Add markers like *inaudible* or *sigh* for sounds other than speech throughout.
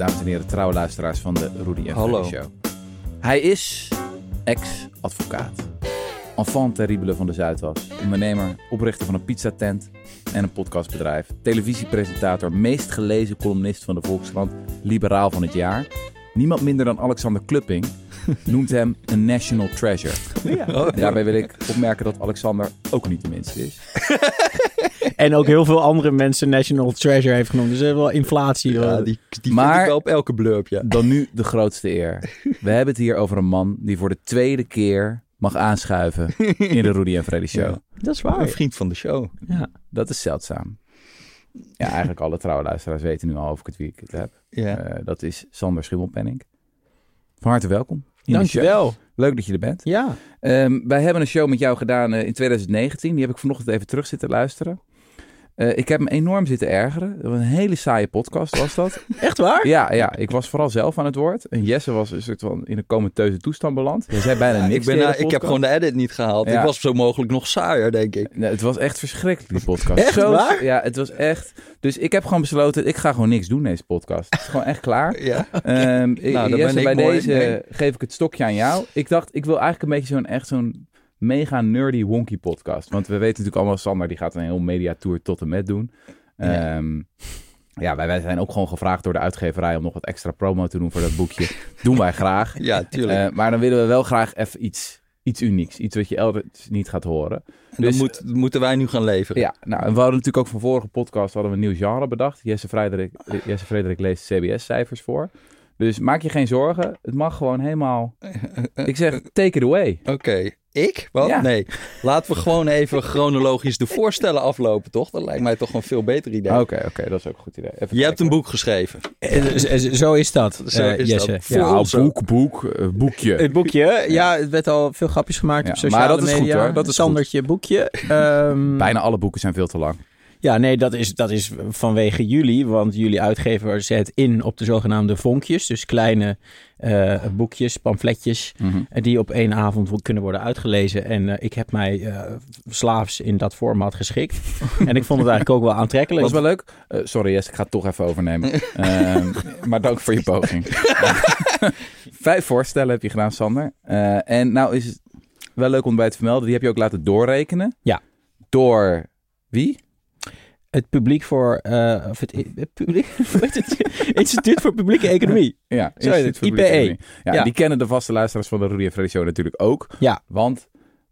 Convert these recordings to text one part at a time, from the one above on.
dames en heren, trouwe luisteraars van de Rudy en Hallo. Show. Hij is ex-advocaat, enfant terrible van de Zuidas, ondernemer, oprichter van een pizzatent en een podcastbedrijf, televisiepresentator, meest gelezen columnist van de Volkskrant, liberaal van het jaar. Niemand minder dan Alexander Klupping *laughs* noemt hem een national treasure. Daarbij wil ik opmerken dat Alexander ook niet de minste is. *laughs* En ook heel veel andere mensen National Treasure heeft genoemd. Dus er is wel inflatie. Ja, die, die Maar- vind ik wel op elke blurb, ja. Dan nu de grootste eer. We hebben het hier over een man die voor de tweede keer mag aanschuiven in de Rudy en Freddy Show. Ja. Dat is Een waar. vriend van de show. Ja. Dat is zeldzaam. Ja, eigenlijk alle trouwe luisteraars weten nu al over het wie ik het heb. Ja. Eh, dat is Sander Schimmelpenning. Van harte welkom. in de show. Dankjewel. Leuk dat je er bent. Ja. Ehm, wij hebben een show met jou gedaan eh, in 2019. Die heb ik vanochtend even terug zitten luisteren. Eh, ik heb me enorm zitten ergeren. Een hele saaie podcast was dat. *laughs* Echt waar? Ja, ja, ik was vooral zelf aan het woord. En Jesse was een soort van in een comateuze toestand beland. Jij zei bijna Ja, niks. ik, ben, nou- ik heb gewoon de edit niet gehaald. Ja. Ik was zo mogelijk nog saaier, denk ik. Nee, het was echt verschrikkelijk, die podcast. Echt waar? Ja, het was echt... Dus ik heb gewoon besloten, ik ga gewoon niks doen deze podcast. Het is gewoon echt klaar. Ja. Ehm Nou, dan Jesse, ben ik bij mooi. deze Nee. geef ik het stokje aan jou. Ik dacht, ik wil eigenlijk een beetje zo'n echt zo'n mega nerdy wonky podcast. Want we weten natuurlijk allemaal, Sander die gaat een heel mediatour tot en met doen. Ja. Ehm, ja, wij, wij zijn ook gewoon gevraagd door de uitgeverij om nog wat extra promo te doen voor dat boekje. *laughs* doen wij graag. Ja, tuurlijk. Eh, maar dan willen we wel graag even iets, iets unieks. Iets wat je elders niet gaat horen. en dus- moet, moeten wij nu gaan leveren. Ja, nou, en we hadden natuurlijk ook van vorige podcast hadden we een nieuw genre bedacht. Jesse Frederik, Jesse Frederik leest CBS-cijfers voor. Dus maak je geen zorgen. Het mag gewoon helemaal... *laughs* Ik zeg, take it away. Oké. Ik? Wat? Ja. Nee. Laten we gewoon even chronologisch de voorstellen aflopen, toch? Dat lijkt mij toch een veel beter idee. Oké, oké, dat is ook een goed idee. Even Je hebt een boek geschreven. Eh, z- Zo is dat, Zo eh, is Jesse. dat. Voor Ja, ons boek, boek, eh, boekje. Het boekje, ja, het werd al veel grapjes gemaakt op sociale maar dat is goed, media. hoor. Dat is Sandertje boekje. Ehm, Bijna alle boeken zijn veel te lang. Ja, nee, dat is, dat is vanwege jullie, want jullie uitgever zet in op de zogenaamde vonkjes. Dus kleine eh, boekjes, pamfletjes, eh, die op één avond kunnen worden uitgelezen. En eh, ik heb mij eh, slaafs in dat format geschikt. *laughs* en ik vond het eigenlijk ook wel aantrekkelijk. Was wel leuk. Sorry Jess, ik ga het toch even overnemen. *laughs* Ehm, maar dank voor je poging. *laughs* Vijf voorstellen heb je gedaan, Sander. En nou is het wel leuk om bij te vermelden. Die heb je ook laten doorrekenen. Ja. Door wie? Het publiek voor, eh, of het, het publiek, *laughs* het? Instituut voor Publieke Economie. Ja, Instituut voor IPE. Economie. Ja, Ja. die kennen de vaste luisteraars van de Rudy en Freddy Show natuurlijk ook. Ja. Want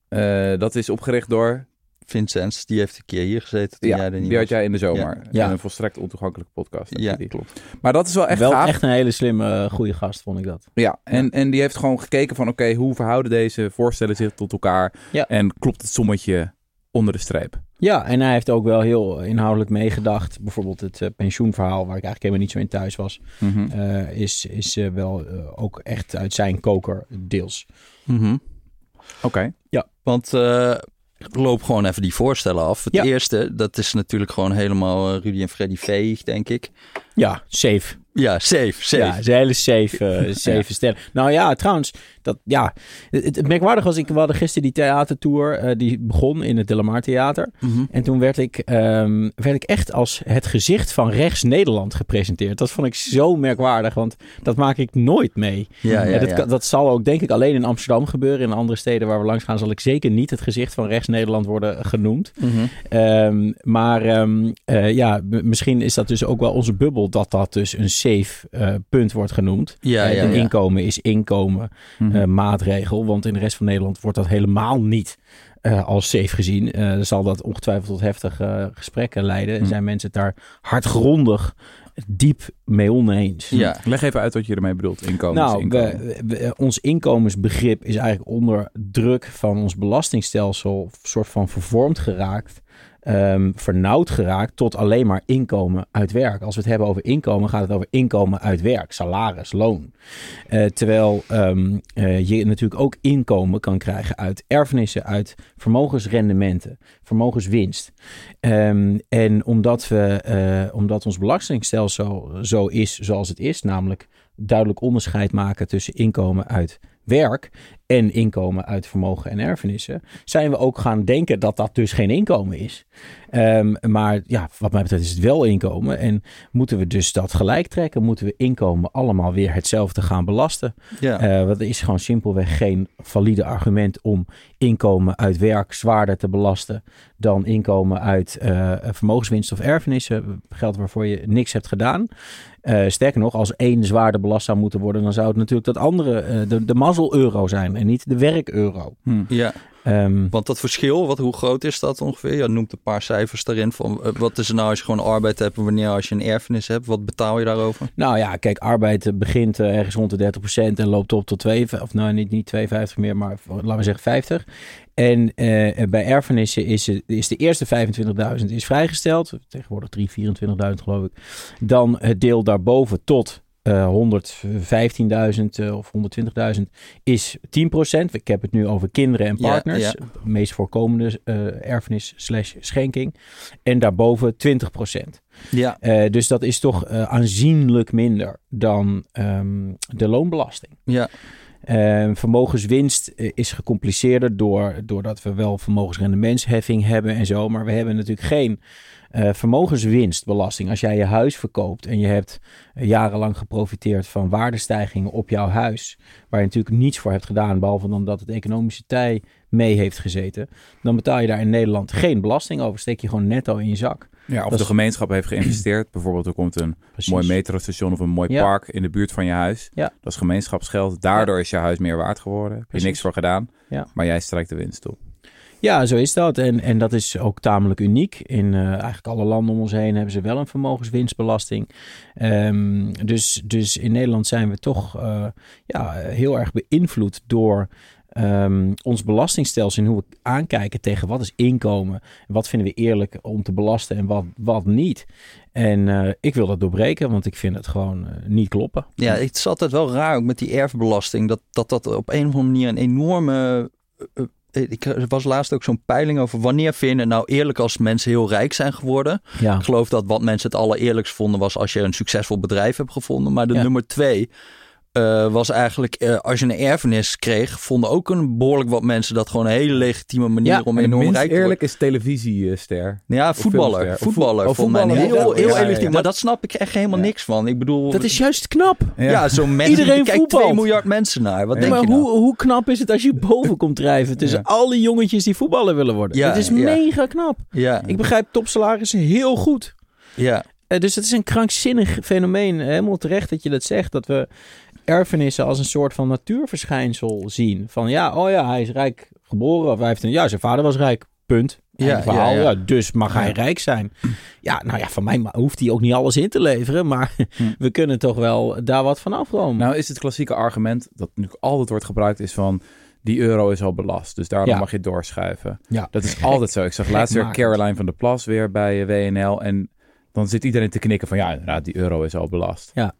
eh, dat is opgericht door... Vincent, die heeft een keer hier gezeten toen Ja, jij er niet die had jij in de zomer. Ja. In een volstrekt ontoegankelijke podcast. Ja, die. klopt. Maar dat is wel echt wel gaaf. echt een hele slimme, eh, goede gast, vond ik dat. Ja, en, en die heeft gewoon gekeken van oké, hoe verhouden deze voorstellen zich tot elkaar? Ja. En klopt het sommetje onder de streep? Ja, en hij heeft ook wel heel inhoudelijk meegedacht. Bijvoorbeeld het eh, pensioenverhaal, waar ik eigenlijk helemaal niet zo in thuis was, Mhm. eh, is, is eh, wel ook echt uit zijn koker deels. Mhm. Oké. Want eh, ik loop gewoon even die voorstellen af. Het Ja. eerste, dat is natuurlijk gewoon helemaal Rudy en Freddy veeg, denk ik. Ja, safe. Ja, safe, safe. Ja, een hele safe, eh, *laughs* safe ster. Nou ja, trouwens, dat, ja, het, het merkwaardig was, ik, we hadden gisteren die theatertour, eh, die begon in het De La Mar Theater. Mhm. En toen werd ik, ehm, werd ik echt als het gezicht van rechts Nederland gepresenteerd. Dat vond ik zo merkwaardig, want dat maak ik nooit mee. Ja, ja, dat, ja. dat zal ook denk ik alleen in Amsterdam gebeuren. In andere steden waar we langs gaan zal ik zeker niet het gezicht van rechts Nederland worden genoemd. Mhm. Ehm, maar ehm, eh, ja, misschien is dat dus ook wel onze bubbel dat dat dus een safe eh, punt wordt genoemd. Ja, ja, een inkomen is inkomen Mhm. Eh, maatregel, want in de rest van Nederland wordt dat helemaal niet eh, als safe gezien. Eh, dan zal dat ongetwijfeld tot heftige gesprekken leiden. En Mhm. zijn mensen het daar hardgrondig, diep mee oneens. Ja. Leg even uit wat je ermee bedoelt. Inkomen. Nou, we, we- ons inkomensbegrip is eigenlijk onder druk van ons belastingstelsel soort van vervormd geraakt. Ehm vernauwd geraakt tot alleen maar inkomen uit werk. Als we het hebben over inkomen, gaat het over inkomen uit werk, salaris, loon. Eh, terwijl ehm, eh, je natuurlijk ook inkomen kan krijgen uit erfenissen, uit vermogensrendementen, vermogenswinst. Ehm, en omdat, we, eh, omdat ons belastingstelsel zo is zoals het is, namelijk duidelijk onderscheid maken tussen inkomen uit werk en inkomen uit vermogen en erfenissen, zijn we ook gaan denken dat dat dus geen inkomen is. Ehm, maar ja, wat mij betreft is het wel inkomen. En moeten we dus dat gelijk trekken? Moeten we inkomen allemaal weer hetzelfde gaan belasten? Ja. Uh, want er is gewoon simpelweg geen valide argument om inkomen uit werk zwaarder te belasten dan inkomen uit uh, vermogenswinst of erfenissen. Geld waarvoor je niks hebt gedaan. Uh, sterker nog, als één zwaarder belast zou moeten worden, dan zou het natuurlijk dat andere, de, de mazzel-euro zijn en niet de werk-euro. Hm. Ja. Um, Want dat verschil, wat, hoe groot is dat ongeveer? Je noemt een paar cijfers daarin. Van, uh, wat is er nou als je gewoon arbeid hebt en wanneer als je een erfenis hebt? Wat betaal je daarover? Nou ja, kijk, arbeid begint uh, ergens rond de 30% en loopt op tot 2, of nou niet, niet 52 meer, maar laten we zeggen 50. En uh, bij erfenissen is, het, is de eerste 25.000 is vrijgesteld. Tegenwoordig 3, 24.000 geloof ik. Dan het deel daarboven tot 115.000 uh, of 120.000 is 10%. Ik heb het nu over kinderen en partners. Ja, ja. De meest voorkomende uh, erfenis slash schenking. En daarboven 20%. Ja. Uh, dus dat is toch aanzienlijk minder dan um, de loonbelasting. Ja. Uh, vermogenswinst is gecompliceerder door, doordat we wel vermogensrendementsheffing hebben en zo. Maar we hebben natuurlijk geen uh, vermogenswinstbelasting. Als jij je huis verkoopt en je hebt jarenlang geprofiteerd van waardestijgingen op jouw huis, waar je natuurlijk niets voor hebt gedaan, behalve dan dat het economische tij mee heeft gezeten, dan betaal je daar in Nederland geen belasting over. Steek je gewoon netto in je zak. Ja, of dat de is... gemeenschap heeft geïnvesteerd. *clears throat* Bijvoorbeeld er komt een Precies. mooi metrostation of een mooi ja. park in de buurt van je huis. Ja. Dat is gemeenschapsgeld. Daardoor ja. is je huis meer waard geworden. Heb je niks voor gedaan. Maar jij strijkt de winst op. Ja, zo is dat. En, en dat is ook tamelijk uniek. In uh, eigenlijk alle landen om ons heen hebben ze wel een vermogenswinstbelasting. Um, dus, dus in Nederland zijn we toch uh, ja, heel erg beïnvloed door um, ons belastingstelsel en hoe we aankijken tegen wat is inkomen. Wat vinden we eerlijk om te belasten en wat, wat niet. En uh, ik wil dat doorbreken, want ik vind het gewoon niet kloppen. Ja, het is altijd wel raar ook met die erfbelasting. Dat dat, dat op een of andere manier een enorme... Ik er was laatst ook zo'n peiling over wanneer vinden nou eerlijk als mensen heel rijk zijn geworden. Ja. Ik geloof dat wat mensen het allereerlijkst vonden was als je een succesvol bedrijf hebt gevonden. Maar de Ja. nummer twee uh, was eigenlijk uh, als je een erfenis kreeg, vonden ook een behoorlijk wat mensen dat gewoon een hele legitieme manier Ja, om minst rijk te eerlijk is televisiester. Ja, voetballer. Of Voetballer. voet- oh, vond mij voetballer, heel, heel ja, ja, legitiem. Maar dat snap ik echt helemaal niks van. Ik bedoel... Dat is juist knap. Ja, zo'n *laughs* mensen. Iedereen Kijk, 2 voetbalt. miljard mensen naar. Wat denk maar je nou? hoe, hoe knap is het als je boven komt drijven tussen al die jongetjes die voetballen willen worden? Ja, Het is mega knap. Ja, Ik begrijp topsalarissen heel goed. ja. Eh, dus het is een krankzinnig fenomeen. Helemaal terecht dat je dat zegt. Dat we erfenissen als een soort van natuurverschijnsel zien. Van ja, oh ja, hij is rijk geboren. Of hij heeft een, ja, zijn vader was rijk. Punt. Ja, verhaal. ja, Ja, ja. dus mag hij rijk zijn. Ja, nou ja, van mij hoeft hij ook niet alles in te leveren. Maar *laughs* Hm. we kunnen toch wel daar wat van afromen. Nou is het klassieke argument dat nu altijd wordt gebruikt is van die euro is al belast, dus daarom mag je doorschuiven. ja. Dat is altijd zo. Ik zag laatst weer. Caroline van der Plas weer bij eh, WNL en dan zit iedereen te knikken van ja, inderdaad, die euro is al belast. Ja,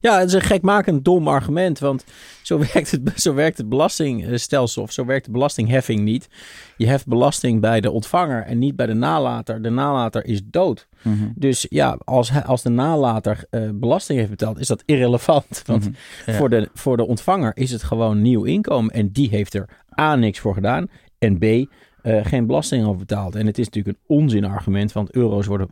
het is een gekmakend dom argument, want zo *laughs* werkt het, zo werkt het belastingstelsel of zo werkt de belastingheffing niet. Je heft belasting bij de ontvanger en niet bij de nalater. De nalater is dood. Dus ja, als, als de nalater eh, belasting heeft betaald, is dat irrelevant. Want Mhm. Ja. voor, de, voor de ontvanger is het gewoon nieuw inkomen en die heeft er A, niks voor gedaan en B, eh, geen belasting over betaald. En het is natuurlijk een onzinargument, want euro's worden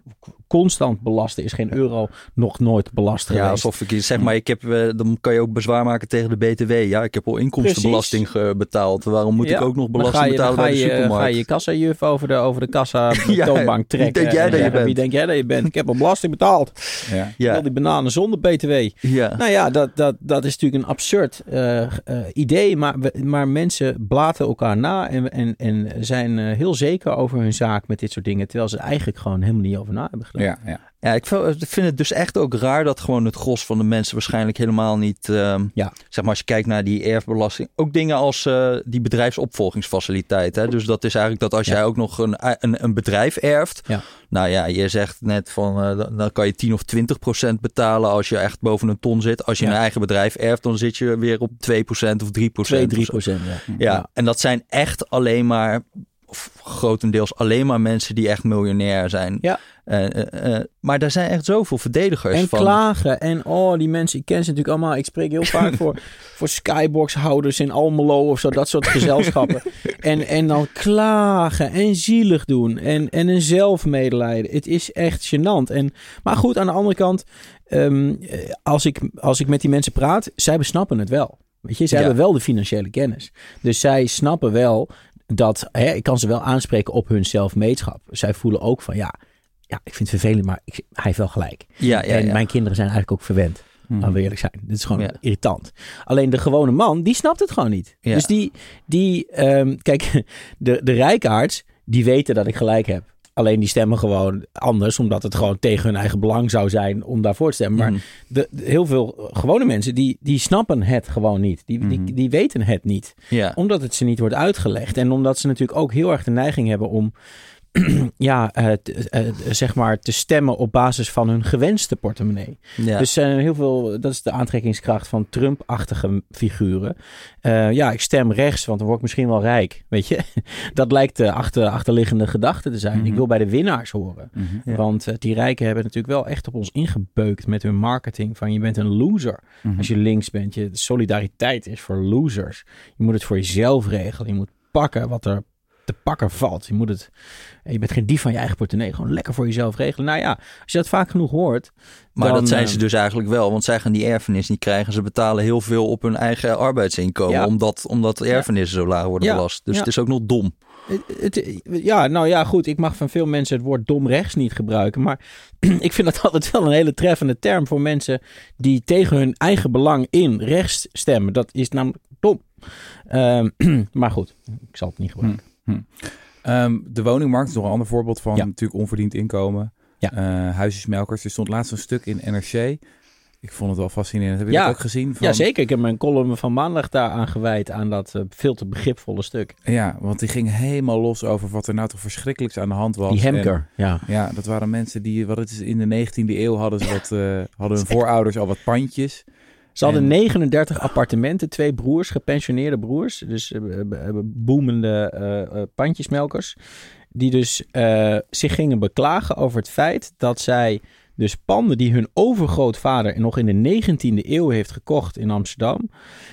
constant belast. Er is geen euro nog nooit belast Ja, geweest. alsof ik zeg maar, ik heb, eh, dan kan je ook bezwaar maken tegen de BTW. Ja, ik heb al inkomstenbelasting betaald. Waarom moet Ja, ik ook nog belasting betalen bij de je, supermarkt? Ga je kassajuf over de, over de kassa *laughs* Ja, toonbank wie trekken. denk jij dat je bent? Wie denk jij dat je bent? Ik heb al belasting betaald. Ja. Ja. ja, die bananen zonder btw. ja. Nou ja, dat, dat, dat is natuurlijk een absurd eh, eh, idee. Maar, maar mensen blaten elkaar na en, en, en zijn heel zeker over hun zaak met dit soort dingen. Terwijl ze eigenlijk gewoon helemaal niet over na hebben Ja, ja. Ja, ik vind- het dus echt ook raar dat gewoon het gros van de mensen waarschijnlijk helemaal niet, ehm, Ja. zeg maar als je kijkt naar die erfbelasting, ook dingen als eh, die bedrijfsopvolgingsfaciliteit. Hè? Dus dat is eigenlijk dat als Ja. jij ook nog een, een, een bedrijf erft, Ja. nou ja, je zegt net van, eh, dan- kan je 10 of 20 procent betalen als je echt boven een ton zit. Als je een eigen bedrijf erft, dan zit je weer op 2 procent of 3 procent. 2, 3 procent. Ja. Ja, en dat zijn echt alleen maar grotendeels alleen maar mensen die echt miljonair zijn. Ja. Eh, eh, eh, maar daar zijn echt zoveel verdedigers En van. klagen. En oh, die mensen, ik ken ze natuurlijk allemaal. Ik spreek heel vaak *laughs* voor, voor skybox-houders in Almelo of zo. Dat soort gezelschappen. *laughs* en, en dan klagen en zielig doen. En, en een zelfmedelijden. Het is echt gênant. En, maar goed, aan de andere kant. ehm, eh, als, ik, als ik met die mensen praat, zij besnappen het wel. Weet je, zij Ja. hebben wel de financiële kennis. Dus zij snappen wel dat... Hè, ik kan ze wel aanspreken op hun zelfmeetschap. Zij voelen ook van ja... Ja, ik vind het vervelend, maar ik, hij heeft wel gelijk. Ja, ja, en ja. mijn kinderen zijn eigenlijk ook verwend. Mhm. Laten we eerlijk zijn. Dit is gewoon Ja. irritant. Alleen de gewone man, die snapt het gewoon niet. Ja. Dus die, die ehm, kijk, *laughs* de, de rijkaards, die weten dat ik gelijk heb. Alleen die stemmen gewoon anders, omdat het gewoon tegen hun eigen belang zou zijn om daarvoor te stemmen. Maar Mhm. de, de- heel veel gewone mensen, die, die snappen het gewoon niet. Die, Mhm. die, die weten het niet omdat het ze niet wordt uitgelegd. En omdat ze natuurlijk ook heel erg de neiging hebben om. *clears throat* ja, eh, te- eh, zeg maar te stemmen op basis van hun gewenste portemonnee. ja. Dus zijn heel veel, dat is de aantrekkingskracht van Trump-achtige figuren. Eh, ja, ik stem rechts, want dan word ik misschien wel rijk. Weet je, *laughs* dat lijkt de achter, achterliggende gedachte te zijn. Mhm. Ik wil bij de winnaars horen. Mhm. Ja. Want eh, die rijken hebben natuurlijk wel echt op ons ingebeukt met hun marketing. Van je bent een loser Mhm. als je links bent. Je, solidariteit is voor losers. Je moet het voor jezelf regelen. Je moet pakken wat er te pakken valt. Je, moet het, je bent geen dief van je eigen portemonnee. Gewoon lekker voor jezelf regelen. Nou ja, als je dat vaak genoeg hoort. Maar dan, dat zijn eh, ze dus eigenlijk wel, want zij gaan die erfenis niet krijgen. Ze betalen heel veel op hun eigen arbeidsinkomen, Ja. omdat, omdat erfenissen zo laag worden Ja. belast. Dus Ja. het is ook nog dom. Het, het- ja, nou ja, goed. Ik mag van veel mensen het woord dom rechts niet gebruiken. Maar *clears throat* ik vind dat altijd wel een hele treffende term voor mensen die tegen hun eigen belang in rechts stemmen. Dat is namelijk dom. Ehm, *clears throat* maar goed, ik zal het niet gebruiken. Ehm, de woningmarkt is nog een ander voorbeeld van Ja. natuurlijk onverdiend inkomen. Ja. Eh, huisjesmelkers. Er stond laatst een stuk in NRC. Ik vond het wel fascinerend. Heb je Ja. dat ook gezien? Van, Ja, zeker. Ik heb mijn column van maandag daar aan gewijd aan dat eh, veel te begripvolle stuk. Ja, want die ging helemaal los over wat er nou toch verschrikkelijks aan de hand was. Die En- Hemker, ja. ja, dat waren mensen die, wat het is, in de 19e eeuw hadden ze wat, eh, hadden hun voorouders al wat pandjes. Ze hadden En- 39 appartementen, twee broers, gepensioneerde broers. Dus eh, boemende eh, eh, pandjesmelkers. Die dus zich gingen beklagen over het feit dat zij dus panden die hun overgrootvader nog in de 19e eeuw heeft gekocht in Amsterdam.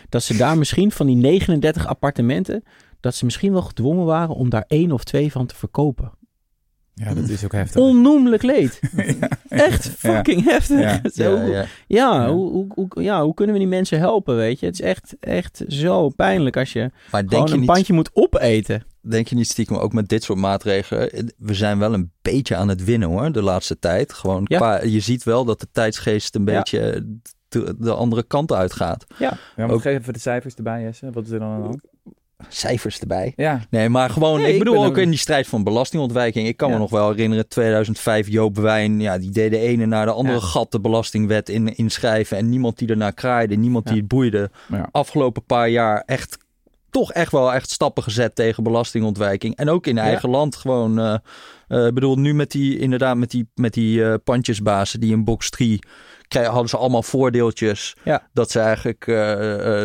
Dat ze daar misschien van die 39 appartementen, dat ze misschien wel gedwongen waren om daar één of twee van te verkopen. Ja, dat is ook heftig. Onnoemelijk leed. *laughs* Ja, Echt fucking heftig. Ja. *laughs* Zo, Ja, ja. ja, Ja. Hoe, hoe, hoe- ja, hoe kunnen we die mensen helpen, weet je? Het is echt, echt zo pijnlijk als je Maar gewoon je, een niet, pandje moet opeten. denk je niet stiekem ook met dit soort maatregelen? We zijn wel een beetje aan het winnen hoor, de laatste tijd. Gewoon Ja. qua, je ziet wel dat de tijdsgeest een Ja. beetje de, de andere kant uitgaat. Ja, maar Ook- geef even de cijfers erbij, Jesse. Wat is er dan aan de hand? Cijfers erbij. Ja, Nee, maar gewoon, Nee, ik ik bedoel ook in die strijd van belastingontwijking. Ik kan Ja. me nog wel herinneren, 2005, Joop Wijn, ja, die deed de ene naar de andere Ja. gat de belastingwet in, inschrijven. En niemand die ernaar kraaide, niemand die het boeide. Ja. Afgelopen paar jaar echt, toch echt wel echt stappen gezet tegen belastingontwijking. En ook in eigen land gewoon, eh, eh, ik bedoel, nu met die, inderdaad, met die, met die eh, pandjesbazen die in box 3 krijgen, hadden ze allemaal voordeeltjes. Ja. Dat ze eigenlijk eh,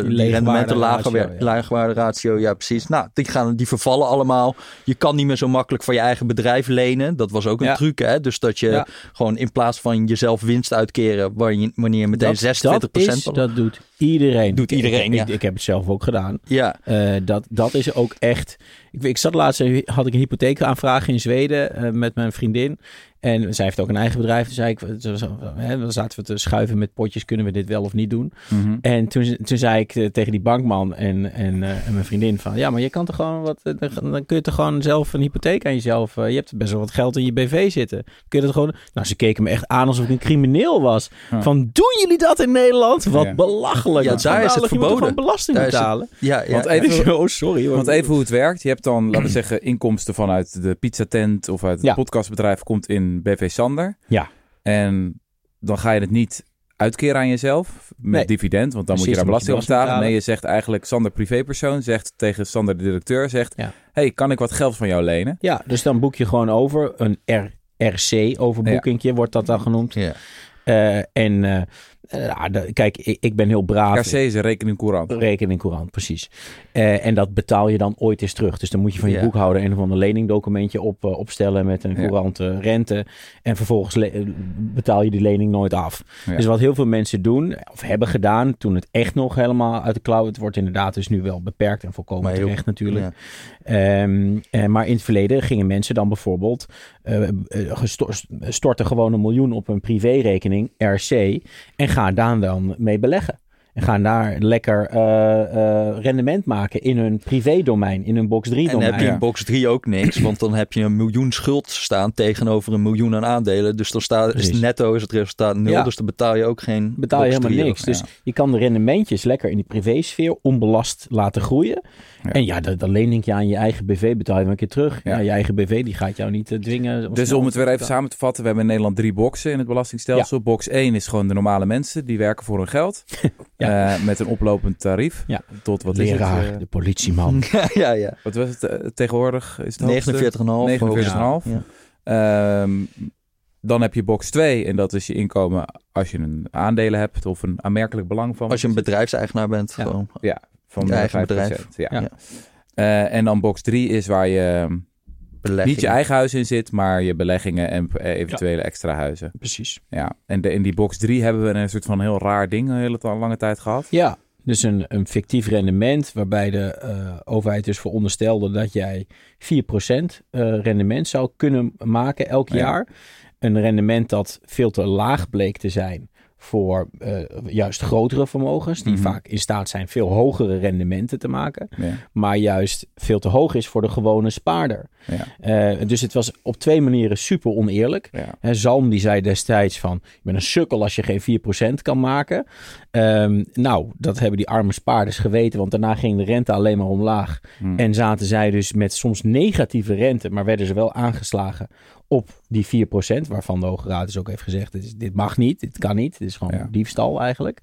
die, rendementen lager ratio, ja. Ratio, ja precies. Nou, die, gaan, die vervallen allemaal. Je kan niet meer zo makkelijk van je eigen bedrijf lenen. Dat was ook een Ja. truc, hè. Dus dat je gewoon in plaats van jezelf winst uitkeren... wanneer je meteen 26% dat, is, dat doet iedereen. Doet iedereen, ik, ja. ik, ik heb het zelf ook gedaan. Ja, Eh, dat, dat is ook echt. Ik, ik zat laatst, had ik een hypotheekaanvraag in Zweden eh, met mijn vriendin. En zij heeft ook een eigen bedrijf. Toen zei ik, dan zaten we te schuiven met potjes, kunnen we dit wel of niet doen? Mhm. En toen, toen zei ik eh, tegen die bankman en, en, eh, en mijn vriendin van... Ja, maar je kan toch gewoon wat... eh, Dan kun je toch gewoon zelf een hypotheek aan jezelf... eh, Je hebt best wel wat geld in je BV zitten. Kun je dat gewoon... Nou, ze keken me echt aan alsof ik een crimineel was. Ja. Van, doen jullie dat in Nederland? Wat Ja. belachelijk. Ja, daar is het. Je moet verboden. belasting Daar het- betalen? ja, ja. Want even, *laughs* Oh, sorry hoor. Want even hoe het werkt. Je hebt dan, laten we *clears throat* zeggen, inkomsten vanuit de pizzatent of uit het Ja. podcastbedrijf komt in BV Sander. Ja. En dan ga je het niet uitkeren aan jezelf met Nee. dividend, want dan moet je daar belasting op betalen. belasting Nee, je zegt eigenlijk Sander privépersoon, zegt tegen Sander de directeur, zegt, Ja. hey, kan ik wat geld van jou lenen? Ja, dus dan boek je gewoon over. Een R RC overboekingje wordt dat dan genoemd. Ja. Eh, en, eh, De- kijk, ik, ik ben heel braaf. KC is een rekening courant. Rekening courant, precies. Eh, en dat betaal je dan ooit eens terug. Dus dan moet je van je Ja. boekhouder een of ander leningdocumentje op, eh, opstellen met een Ja. courante rente. En vervolgens eh, betaal je die lening nooit af. Ja. Dus wat heel veel mensen doen, of hebben gedaan, toen het echt nog helemaal uit de klauw. Het wordt inderdaad dus nu wel beperkt en volkomen heel- terecht natuurlijk. Ehm, eh, maar in het verleden gingen mensen dan bijvoorbeeld eh, eh, storten gewoon een miljoen op een privérekening, RC, en gaan daar dan mee beleggen. En gaan daar lekker eh, eh, rendement maken in hun privédomein, in hun box 3 En dan domein. heb je in box 3 ook niks, *clears throat* want dan heb je een miljoen schuld staan tegenover een miljoen aan aandelen. Dus dan staat is netto is het resultaat nul, Ja. dus dan betaal je ook geen betaal je helemaal 3 niks. of- Dus je kan de rendementjes lekker in die privésfeer onbelast laten groeien. Ja. En ja, dat, dat lening je aan je eigen BV betaal je een keer terug. Ja. Ja. je eigen BV die gaat jou niet eh, dwingen. Dus om het weer even samen te vatten. We hebben in Nederland drie boxen in het belastingstelsel. Box 1 is gewoon de normale mensen. Die werken voor hun geld. *laughs* Ja. Eh, met een oplopend tarief. Ja. Tot wat is het? Leraar, eh, de politieman. *laughs* ja, ja, ja. wat was het tegenwoordig? Is het hoogste? 49,5. 49,5. Ja. Ehm, dan heb je box 2 en dat is je inkomen als je een aandelen hebt of een aanmerkelijk belang van. Als je een bedrijfseigenaar bent, Ja. gewoon. Van je eigen 5%. bedrijf. Ja. Ja. Eh, en dan box 3 is waar je ehm, niet je eigen huis in zit, maar je beleggingen en eh, eventuele extra huizen. Precies. Ja, en de, in die box 3 hebben we een soort van heel raar ding een hele lange tijd gehad. Ja, dus een, een fictief rendement waarbij de eh, overheid dus veronderstelde dat jij 4% eh, rendement zou kunnen maken elk Ja. jaar. Een rendement dat veel te laag bleek te zijn voor eh, juist grotere vermogens, die Mhm. vaak in staat zijn veel hogere rendementen te maken, Ja. maar juist veel te hoog is voor de gewone spaarder. Ja. Eh, dus het was op twee manieren super oneerlijk. Ja. Zalm die zei destijds van, je bent een sukkel als je geen 4% kan maken. Ehm, nou, dat hebben die arme spaarders geweten, want daarna ging de rente alleen maar omlaag. Hm. En zaten zij dus met soms negatieve rente, maar werden ze wel aangeslagen op die 4%, waarvan de Hoge Raad dus ook heeft gezegd, dit, is- dit mag niet, dit kan niet, dit is gewoon Ja. diefstal eigenlijk.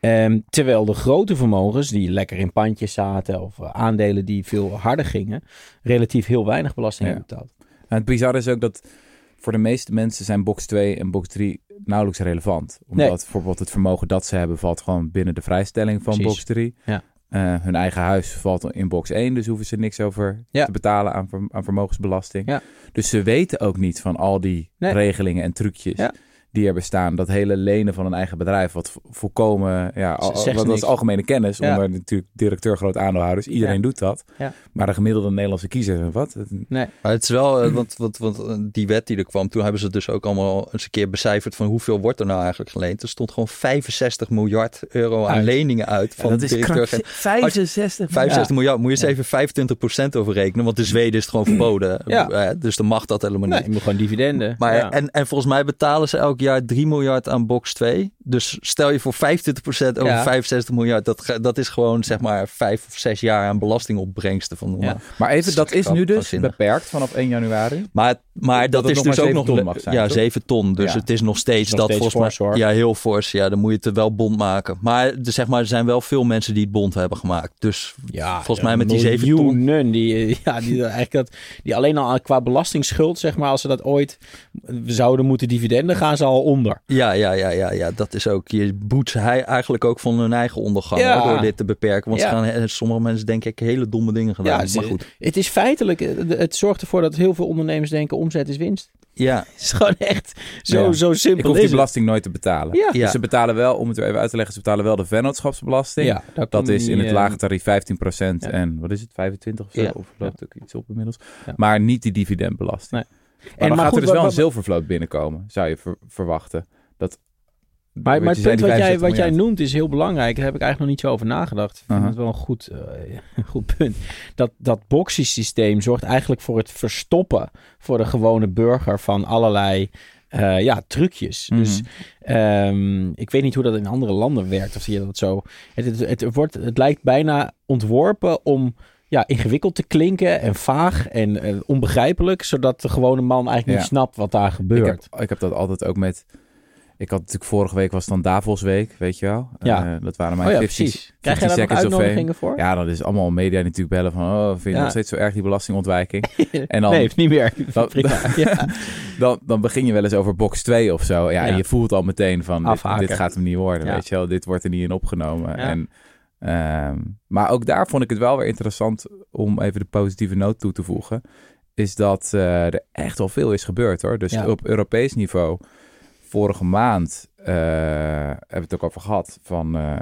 Ehm, terwijl de grote vermogens, die lekker in pandjes zaten of eh, aandelen die veel harder gingen, relatief heel weinig belasting Ja. hebben betaald. En het bizarre is ook dat voor de meeste mensen zijn box 2 en box 3 nauwelijks relevant. Omdat Nee. bijvoorbeeld het vermogen dat ze hebben valt gewoon binnen de vrijstelling van Precies. box 3. Ja. Eh, hun eigen huis valt in box 1, dus hoeven ze niks over Ja. te betalen aan, aan vermogensbelasting. Ja. Dus ze weten ook niet van al die Nee. regelingen en trucjes Ja. Die er bestaan. Dat hele lenen van een eigen bedrijf, wat vo- volkomen, ja, al, Zegt wat, dat niks. is algemene kennis. Ja. Onder natuurlijk directeur groot aandeelhouders. Iedereen Ja. doet dat. Ja. Maar de gemiddelde Nederlandse kiezer, wat? Nee. Maar het is wel, eh, want, want, want eh, die wet die er kwam, toen hebben ze dus ook allemaal eens een keer becijferd van hoeveel wordt er nou eigenlijk geleend. Er stond gewoon 65 miljard euro aan Uit. leningen uit van dat is directeur. krankzinnig. 65 65 miljard, moet je eens even 25% over rekenen, want in Zweden is het gewoon *clears throat* verboden. Ja. Eh, Dus dan mag dat helemaal Nee, niet. je moet gewoon dividenden. Maar, ja. en, en volgens mij betalen ze elk jaar 3 miljard aan box 2. Dus stel je voor 25% over Ja. 65 miljard. Dat, dat is gewoon zeg maar 5 of 6 jaar aan belastingopbrengsten. Van, Ja. Maar even, dat is nu dus beperkt vanaf 1 januari. Maar, maar dat, is nog dus maar ook 7 nog ton le- mag zijn, Ja, toch? 7 ton. Dus Ja. het is nog steeds Nog dat steeds volgens fors, mij. Ja, heel fors. Ja, dan moet je het wel bond maken. Maar, dus zeg maar er zijn wel veel mensen die het bond hebben gemaakt. Dus ja, volgens mij met die 7 ton. die, *laughs* ja, die, eigenlijk dat, die alleen al qua belastingsschuld, zeg maar, als ze dat ooit zouden moeten dividenden, gaan ze al onder. Ja, ja, ja, ja, ja, dat is ook. Je boet ze hij eigenlijk ook van hun eigen ondergang Ja. hoor, door dit te beperken. Want Ja. ze gaan, eh, sommige mensen denk ik hele domme dingen gedaan. Ja, maar goed. Het is feitelijk, eh, het zorgt ervoor dat heel veel ondernemers denken omzet is winst. Ja, *laughs* Het is gewoon echt zo, Ja. zo Ik simpel hoef is die het. belasting nooit te betalen. Ja. Ja. Dus ze betalen wel, om het weer even uit te leggen, ze betalen wel de vennootschapsbelasting. Ja, Dat is in het eh, lage tarief 15% ja. en wat is het, 25 of zo? Ja. Of loopt ook iets op inmiddels. Ja. Maar niet die dividendbelasting. Nee. Maar En dan maar gaat goed, er dus wel wat- een zilvervloot binnenkomen, zou je ver- verwachten. Dat, Maar, het punt wat jij, 65 wat jij noemt is heel belangrijk. Daar heb ik eigenlijk nog niet zo over nagedacht. Ik vind het wel een goed, eh, *laughs* goed punt. Dat, dat boxiesysteem zorgt eigenlijk voor het verstoppen voor de gewone burger van allerlei eh, ja, trucjes. Mhm. Dus ehm, ik weet niet hoe dat in andere landen werkt. Of zie je dat zo. Het, het, het, wordt, het lijkt bijna ontworpen om ja, ingewikkeld te klinken en vaag en eh, onbegrijpelijk. Zodat de gewone man eigenlijk Ja. niet snapt wat daar ik, gebeurt. heb, ik heb dat altijd ook met... Ik had natuurlijk vorige week was dan Davosweek, weet je wel. Ja. Eh, dat waren mijn Oh ja, 50 precies. Krijg jij 50 daar uitnodigingen voor? Ja, dan is allemaal media natuurlijk bellen van... oh, vind je Ja. nog steeds zo erg die belastingontwijking? *laughs* En dan, nee, heeft niet meer. Dan- *laughs* *laughs* dan, dan begin je wel eens over box 2 of zo. Ja, en je voelt al meteen van... Dit, dit gaat hem niet worden, weet je wel. Dit wordt er niet in opgenomen. Ja. En, ehm, maar ook daar vond ik het wel weer interessant... om even de positieve noot toe te voegen... is dat eh, er echt wel veel is gebeurd, hoor. Dus Ja. op Europees niveau... vorige maand eh, hebben we het ook over gehad... Van, eh,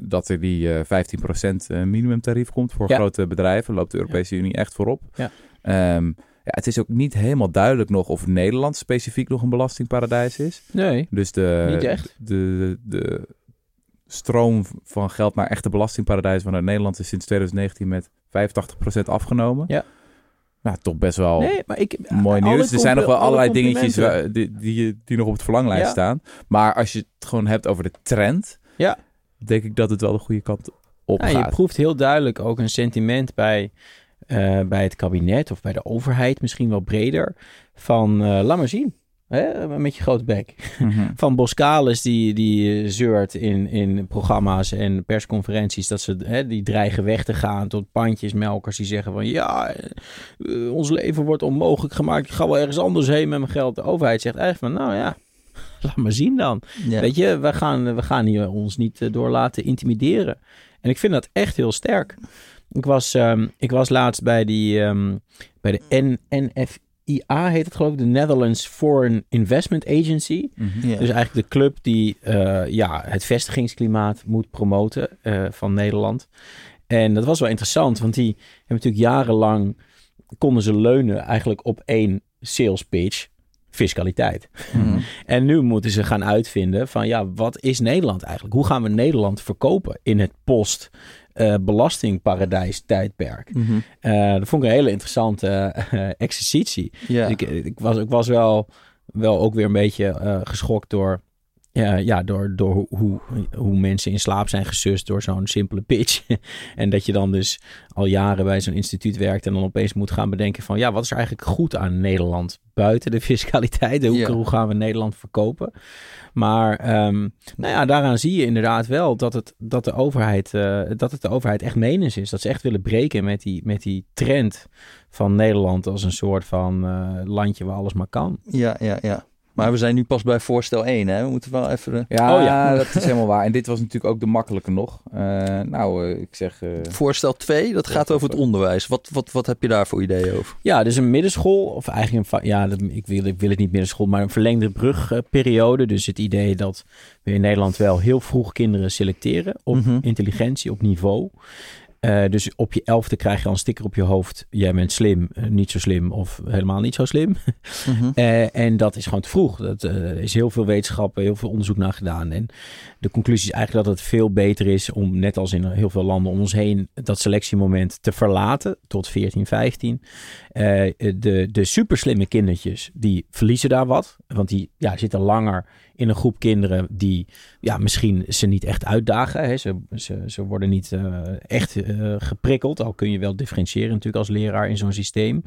dat er die eh 15% minimumtarief komt voor Ja. grote bedrijven. Loopt de Europese Unie echt voorop. Ja. Ehm, ja, het is ook niet helemaal duidelijk nog of Nederland specifiek nog een belastingparadijs is. Nee, Dus de, Niet echt. de, de stroom van geld naar echte belastingparadijzen vanuit Nederland is sinds 2019 met 85% afgenomen. Ja. Nou, toch best wel nee maar ik... mooi alle nieuws. Er zijn nog wel allerlei alle dingetjes die, die, die nog op het verlanglijst Ja. staan. Maar als je het gewoon hebt over de trend, Ja. denk ik dat het wel de goede kant op Ja, je gaat. proeft heel duidelijk ook een sentiment bij, eh, bij het kabinet of bij de overheid, misschien wel breder, van eh, laat maar zien. Hè, met je grote bek. Mhm. Van Boskalis die, die eh, zeurt in, in programma's en persconferenties dat ze hè, die dreigen weg te gaan tot pandjesmelkers die zeggen van ja, eh, ons leven wordt onmogelijk gemaakt. Ik ga wel ergens anders heen met mijn geld. De overheid zegt eigenlijk van nou ja, *laughs* laat maar zien dan. Ja. Weet je, we gaan, we gaan hier ons niet eh, door laten intimideren. En ik vind dat echt heel sterk. Ik was, ehm, ik was laatst bij, die, ehm, bij de N NFIA, heet het geloof ik, de Netherlands Foreign Investment Agency. Mhm. Dus eigenlijk de club die eh, ja, het vestigingsklimaat moet promoten eh, van Nederland. En dat was wel interessant, want die hebben natuurlijk jarenlang konden ze leunen eigenlijk op één sales pitch, fiscaliteit. Mhm. En nu moeten ze gaan uitvinden van ja, wat is Nederland eigenlijk? Hoe gaan we Nederland verkopen in het post eh, belastingparadijs tijdperk? Mhm. Eh, dat vond ik een hele interessante eh, *laughs* exercitie. Ja. Dus ik, ik, was, ik was wel, wel ook weer een beetje geschokt door, ja, ja, door, door hoe, hoe, mensen in slaap zijn gesust door zo'n simpele pitch. *laughs* en dat je dan dus al jaren bij zo'n instituut werkt en dan opeens moet gaan bedenken van ja, wat is er eigenlijk goed aan Nederland buiten de *laughs* fiscaliteit? Hoe, Ja. hoe gaan we Nederland verkopen? Maar ehm, nou ja, daaraan zie je inderdaad wel dat het, dat de overheid, eh, dat het de overheid echt menens is. Dat ze echt willen breken met die, met die trend van Nederland als een soort van eh, landje waar alles maar kan. ja, ja, ja. Maar we zijn nu pas bij voorstel 1, hè? We moeten wel even... Ja, Oh ja. dat is helemaal waar. En dit was natuurlijk ook de makkelijke nog. Eh, nou, eh, ik zeg... eh, Voorstel 2, dat gaat over het onderwijs. Wat, wat, wat heb je daar voor ideeën over? Ja, dus een middenschool, of eigenlijk een, ja, ik, wil, ik wil het niet middenschool, maar een verlengde brugperiode. Dus het idee dat we in Nederland wel heel vroeg kinderen selecteren op Mhm. intelligentie, op niveau. Eh, dus op je elfde krijg je al een sticker op je hoofd. Jij bent slim, eh, niet zo slim of helemaal niet zo slim. *laughs* Mhm. Eh, en dat is gewoon te vroeg. Dat er is heel veel wetenschap, heel veel onderzoek naar gedaan. En de conclusie is eigenlijk dat het veel beter is om, net als in heel veel landen om ons heen, dat selectiemoment te verlaten tot 14, 15. Eh, de, de superslimme kindertjes, die verliezen daar wat. Want die ja, zitten langer in een groep kinderen die ja, misschien ze niet echt uitdagen. Hè. Ze, ze, ze worden niet eh, echt eh, geprikkeld. Al kun je wel differentiëren natuurlijk als leraar in zo'n systeem.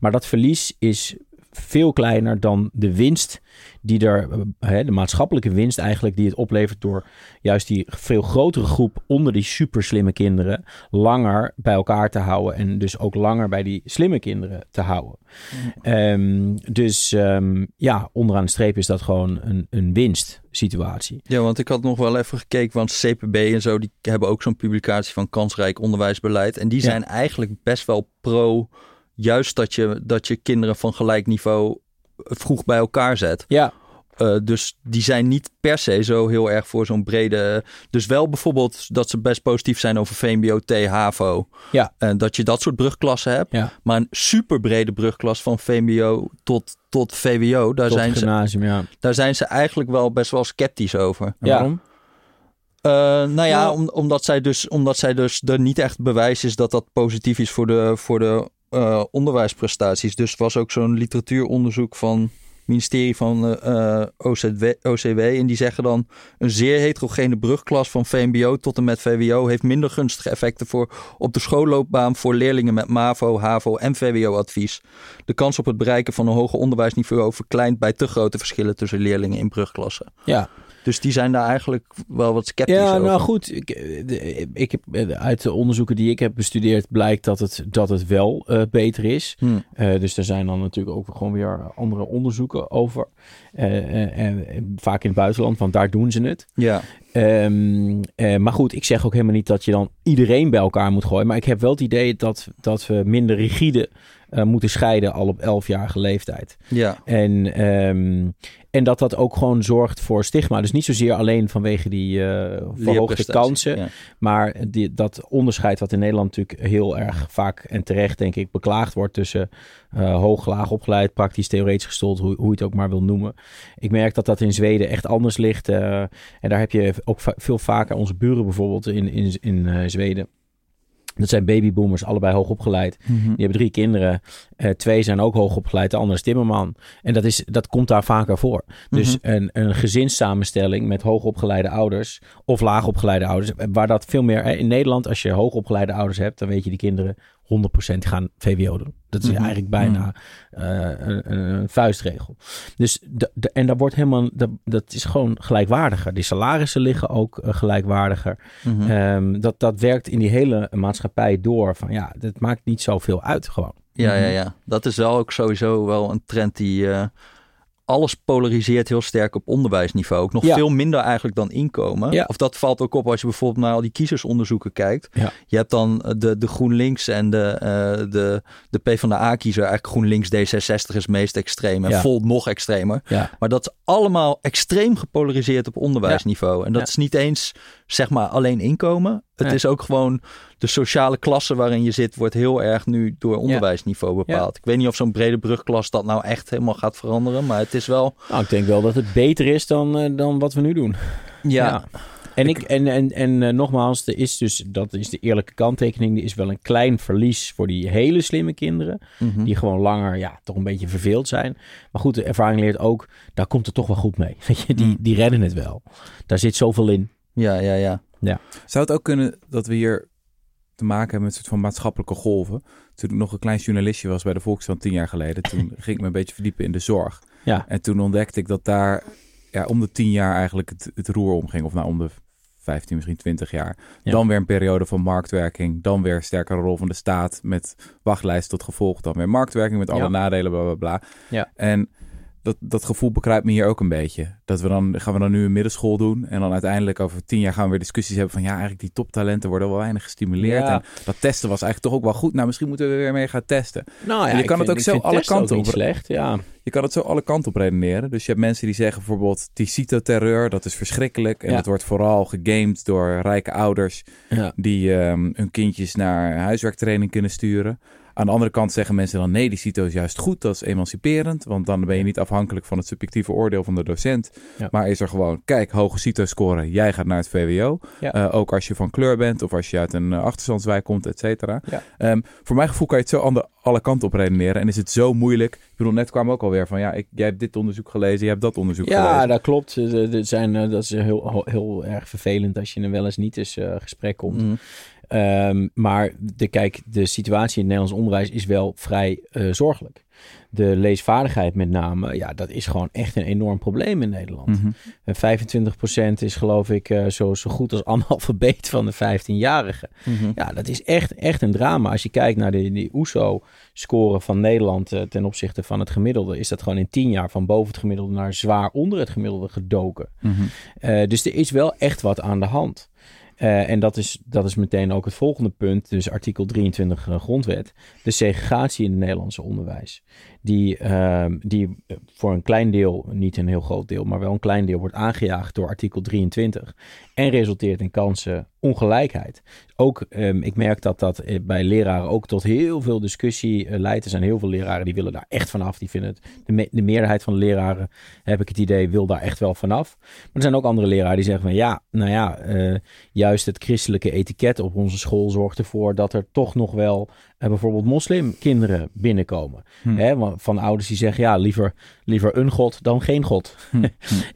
Maar dat verlies is veel kleiner dan de winst die er, eh, hè, de maatschappelijke winst eigenlijk, die het oplevert door juist die veel grotere groep onder die super slimme kinderen langer bij elkaar te houden en dus ook langer bij die slimme kinderen te houden. Ehm, dus ehm, ja, onderaan de streep is dat gewoon een, een winstsituatie. Ja, want ik had nog wel even gekeken, want CPB en zo, die hebben ook zo'n publicatie van kansrijk onderwijsbeleid. En die Ja. zijn eigenlijk best wel pro, juist dat je, dat je kinderen van gelijk niveau vroeg bij elkaar zet. Ja, Eh, dus die zijn niet per se zo heel erg voor zo'n brede. Dus wel bijvoorbeeld dat ze best positief zijn over VMBO, T, HAVO. Ja. En dat je dat soort brugklassen hebt. ja. Maar een super brede brugklas van VMBO tot, tot VWO, daar tot zijn, ze, ja. daar zijn ze eigenlijk wel best wel sceptisch over. Ja. Waarom? Eh, nou ja, Ja. om- omdat, zij dus, omdat zij dus er niet echt bewijs is dat dat positief is voor de, voor de eh, onderwijsprestaties. Dus was ook zo'n literatuuronderzoek van ministerie van uh, OCW, OCW. En die zeggen dan een zeer heterogene brugklas van VMBO tot en met VWO heeft minder gunstige effecten voor op de schoolloopbaan voor leerlingen met MAVO, HAVO en VWO-advies. De kans op het bereiken van een hoger onderwijsniveau verkleint bij te grote verschillen tussen leerlingen in brugklassen. Ja, dus die zijn daar eigenlijk wel wat sceptisch ja, over. nou goed. Ik, ik heb, uit de onderzoeken die ik heb bestudeerd blijkt dat het, dat het wel uh, beter is. Hmm. Uh, dus er zijn dan natuurlijk ook gewoon weer andere onderzoeken over. Uh, en vaak in het buitenland, want daar doen ze het. Ja. Um, maar goed, ik zeg ook helemaal niet dat je dan iedereen bij elkaar moet gooien. Maar ik heb wel het idee dat, dat we minder rigide uh, moeten scheiden al op 11-jarige leeftijd. Ja. En, um, en dat dat ook gewoon zorgt voor stigma. Dus niet zozeer alleen vanwege die uh, verhoogde kansen. Ja. Maar die, dat onderscheid wat in Nederland natuurlijk heel erg vaak en terecht denk ik beklaagd wordt tussen uh, hoog, laag opgeleid, praktisch, theoretisch gestold, hoe, hoe je het ook maar wil noemen. Ik merk dat dat in Zweden echt anders ligt. En daar heb je ook va veel vaker onze buren bijvoorbeeld in, in, in Zweden. Dat zijn babyboomers, allebei hoog opgeleid. Mhm. Die hebben drie kinderen. Uh, twee zijn ook hoog opgeleid, de andere is timmerman. En dat, is, dat komt daar vaker voor. Dus Mhm. een, een gezinssamenstelling met hoogopgeleide ouders of laagopgeleide ouders. Waar dat veel meer... In Nederland, als je hoogopgeleide ouders hebt, dan weet je die kinderen 100% gaan VWO doen. Dat is Mhm. eigenlijk bijna uh, een, een, vuistregel. Dus de, de, en dat wordt helemaal, dat, dat is gewoon gelijkwaardiger. Die salarissen liggen ook uh, gelijkwaardiger. Mhm. Um, dat, dat werkt in die hele maatschappij door. Van ja, dat maakt niet zoveel uit gewoon. Ja, ja, ja. Dat is wel ook sowieso wel een trend die uh, alles polariseert heel sterk op onderwijsniveau. Ook nog Ja. veel minder eigenlijk dan inkomen. Ja. Of dat valt ook op als je bijvoorbeeld naar al die kiezersonderzoeken kijkt. Ja. Je hebt dan eh, de, de GroenLinks en de, uh, de, de PvdA-kiezer. Eigenlijk GroenLinks D66 is meest extreem. En. Volt nog extremer. Maar dat is allemaal extreem gepolariseerd op onderwijsniveau. En dat is niet eens zeg maar alleen inkomen. Het is ook gewoon de sociale klasse waarin je zit, wordt heel erg nu door onderwijsniveau bepaald. Ik weet niet of zo'n brede brugklas dat nou echt helemaal gaat veranderen, maar het is wel. Nou, ik denk wel dat het beter is dan, uh, dan wat we nu doen. Ja, En, ik, en, en, en uh, nogmaals, er is dus, dat is de eerlijke kanttekening. Er is wel een klein verlies voor die hele slimme kinderen. Mhm. Die gewoon langer, ja, toch een beetje verveeld zijn. Maar goed, de ervaring leert ook, daar komt het toch wel goed mee. *laughs* Weet je, die, Mm. die redden het wel. Daar zit zoveel in. Ja, ja, ja. Zou het ook kunnen dat we hier te maken hebben met een soort van maatschappelijke golven? Toen ik nog een klein journalistje was bij de Volkskrant tien jaar geleden, toen *laughs* ging ik me een beetje verdiepen in de zorg. Ja. En toen ontdekte ik dat daar ja, om de tien jaar eigenlijk het, het roer omging. Of nou om de 15, misschien 20 jaar. Ja. Dan weer een periode van marktwerking. Dan weer een sterkere rol van de staat met wachtlijst tot gevolg. Dan weer marktwerking met alle Ja. nadelen, bla bla bla. Ja. En dat, dat gevoel bekruipt me hier ook een beetje. Dat we dan gaan we dan nu een middelschool doen. En dan uiteindelijk over tien jaar gaan we weer discussies hebben van ja, eigenlijk die toptalenten worden wel weinig gestimuleerd. Ja. En dat testen was eigenlijk toch ook wel goed. Nou, misschien moeten we weer mee gaan testen. Nou En je kan het ook zo alle kanten op. slecht, ja. Je kan het zo alle kanten op redeneren. Dus je hebt mensen die zeggen bijvoorbeeld die citoterreur, dat is verschrikkelijk. En Ja. dat wordt vooral gegamed door rijke ouders die ehm, hun kindjes naar huiswerktraining kunnen sturen. Aan de andere kant zeggen mensen dan nee, die CITO is juist goed, dat is emanciperend. Want dan ben je niet afhankelijk van het subjectieve oordeel van de docent. Ja. Maar is er gewoon, kijk, hoge CITO scoren, jij gaat naar het VWO. Ja. Eh, ook als je van kleur bent of als je uit een uh, achterstandswijk komt, et cetera. Ja. Um, voor mijn gevoel kan je het zo ander, alle kanten op redeneren. En is het zo moeilijk. Ik bedoel, net kwam ook alweer van, ja, ik, jij hebt dit onderzoek gelezen, jij hebt dat onderzoek Ja, gelezen. dat klopt. Dat, zijn, uh, dat is heel, heel erg vervelend als je er wel eens niet eens uh, gesprek komt. Mm. Um, maar de, kijk, de situatie in het Nederlands onderwijs is wel vrij uh, zorgelijk. De leesvaardigheid met name, ja, dat is gewoon echt een enorm probleem in Nederland. Mhm. Mm-hmm. 25% is geloof ik uh, zo, zo goed als *laughs* analfabeet van de 15-jarigen. Mm-hmm. Ja, dat is echt, echt een drama. Als je kijkt naar de, de OESO-score van Nederland uh, ten opzichte van het gemiddelde... is dat gewoon in 10 jaar van boven het gemiddelde naar zwaar onder het gemiddelde gedoken. Mhm. Dus er is wel echt wat aan de hand. Uh, en dat is, dat is meteen ook het volgende punt, dus artikel 23 uh, grondwet. De segregatie in het Nederlandse onderwijs. Die, uh, die voor een klein deel, niet een heel groot deel, maar wel een klein deel wordt aangejaagd door artikel 23. En resulteert in kansenongelijkheid. Ook, um, ik merk dat dat bij leraren ook tot heel veel discussie uh, leidt. Er zijn heel veel leraren die willen daar echt vanaf. Die vinden het, de, me de meerderheid van de leraren, heb ik het idee, wil daar echt wel vanaf. Maar er zijn ook andere leraren die zeggen van ja, nou ja, uh, juist het christelijke etiket op onze school zorgt ervoor dat er toch nog wel eh, bijvoorbeeld moslimkinderen binnenkomen. Hm. Hè, van ouders die zeggen, ja, liever, liever een god dan geen god. Hm. *laughs*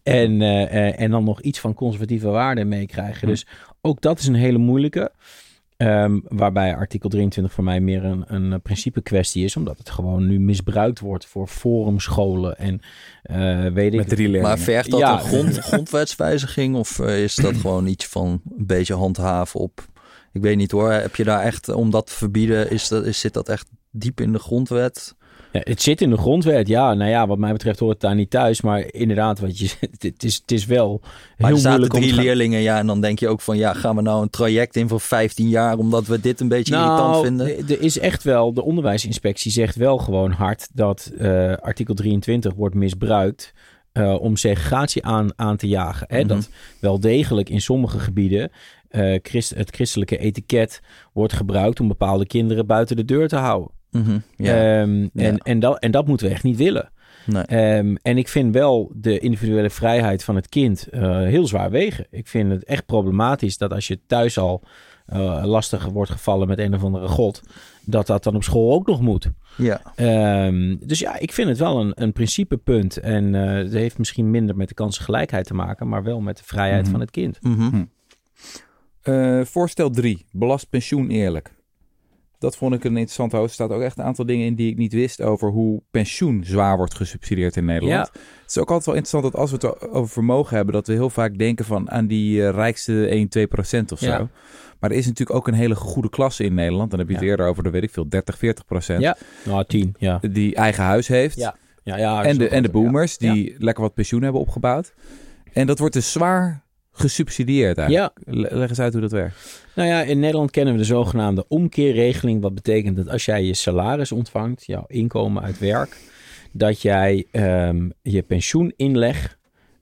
en, eh, eh, en dan nog iets van conservatieve waarden meekrijgen. Hm. Dus ook dat is een hele moeilijke. Ehm, waarbij artikel 23 voor mij meer een, een principe kwestie is. Omdat het gewoon nu misbruikt wordt voor forumscholen en eh, weet ik Met drie leerlingen. Maar vergt dat Ja. een grond, grondwetswijziging of eh, is dat gewoon iets van een beetje handhaven op... Ik weet niet hoor, heb je daar echt, om dat te verbieden, is dat, is, zit dat echt diep in de grondwet? Ja, het zit in de grondwet, ja. Nou ja, wat mij betreft hoort het daar niet thuis. Maar inderdaad, wat je, het, is, het is wel Maar heel er zaten moeilijk om drie gaan- leerlingen, ja, en dan denk je ook van, ja, gaan we nou een traject in voor 15 jaar omdat we dit een beetje irritant vinden? Nou, Er is echt wel, de onderwijsinspectie zegt wel gewoon hard dat eh, artikel 23 wordt misbruikt eh, om segregatie aan, aan te jagen. Hè? Mhm. Dat wel degelijk in sommige gebieden eh, christ, het christelijke etiket wordt gebruikt om bepaalde kinderen buiten de deur te houden. Mhm, ja. Ehm, Ja. en, en, dat, en dat moeten we echt niet willen. Nee. Ehm, en ik vind wel de individuele vrijheid van het kind eh, heel zwaar wegen. Ik vind het echt problematisch dat als je thuis al eh, lastig wordt gevallen met een of andere god, dat dat dan op school ook nog moet. ja. Ehm, dus ja, ik vind het wel een, een principepunt. En eh het heeft misschien minder met de kansengelijkheid te maken, maar wel met de vrijheid Mhm. van het kind. Mhm. Eh, voorstel 3. Belast pensioen eerlijk. Dat vond ik een interessant hoofd. Er staat ook echt een aantal dingen in die ik niet wist over hoe pensioen zwaar wordt gesubsidieerd in Nederland. Het is ook altijd wel interessant dat als we het over vermogen hebben, dat we heel vaak denken van aan die eh, rijkste 1, 2 procent of zo. Ja. Maar er is natuurlijk ook een hele goede klasse in Nederland. Dan heb je het Ja. eerder over de weet ik veel 30, 40 procent. Ja. Nou, tien, ja. Die eigen huis heeft. Ja. Ja, ja, en, de, en de ja. boomers die lekker wat pensioen hebben opgebouwd. En dat wordt dus zwaar gesubsidieerd eigenlijk. Le- Leg eens uit hoe dat werkt. Nou ja, in Nederland kennen we de zogenaamde omkeerregeling. Wat betekent dat als jij je salaris ontvangt, jouw inkomen uit werk, dat jij ehm, je pensioeninleg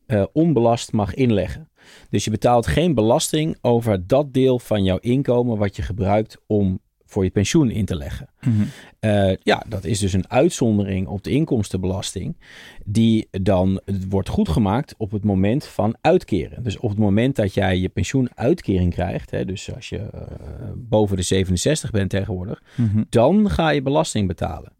eh, onbelast mag inleggen. Dus je betaalt geen belasting over dat deel van jouw inkomen wat je gebruikt om voor je pensioen in te leggen. Eh, ja, dat is dus een uitzondering op de inkomstenbelasting, die dan wordt goedgemaakt op het moment van uitkeren. Dus op het moment dat jij je pensioenuitkering krijgt, hè, dus als je eh, boven de 67 bent tegenwoordig, dan ga je belasting betalen.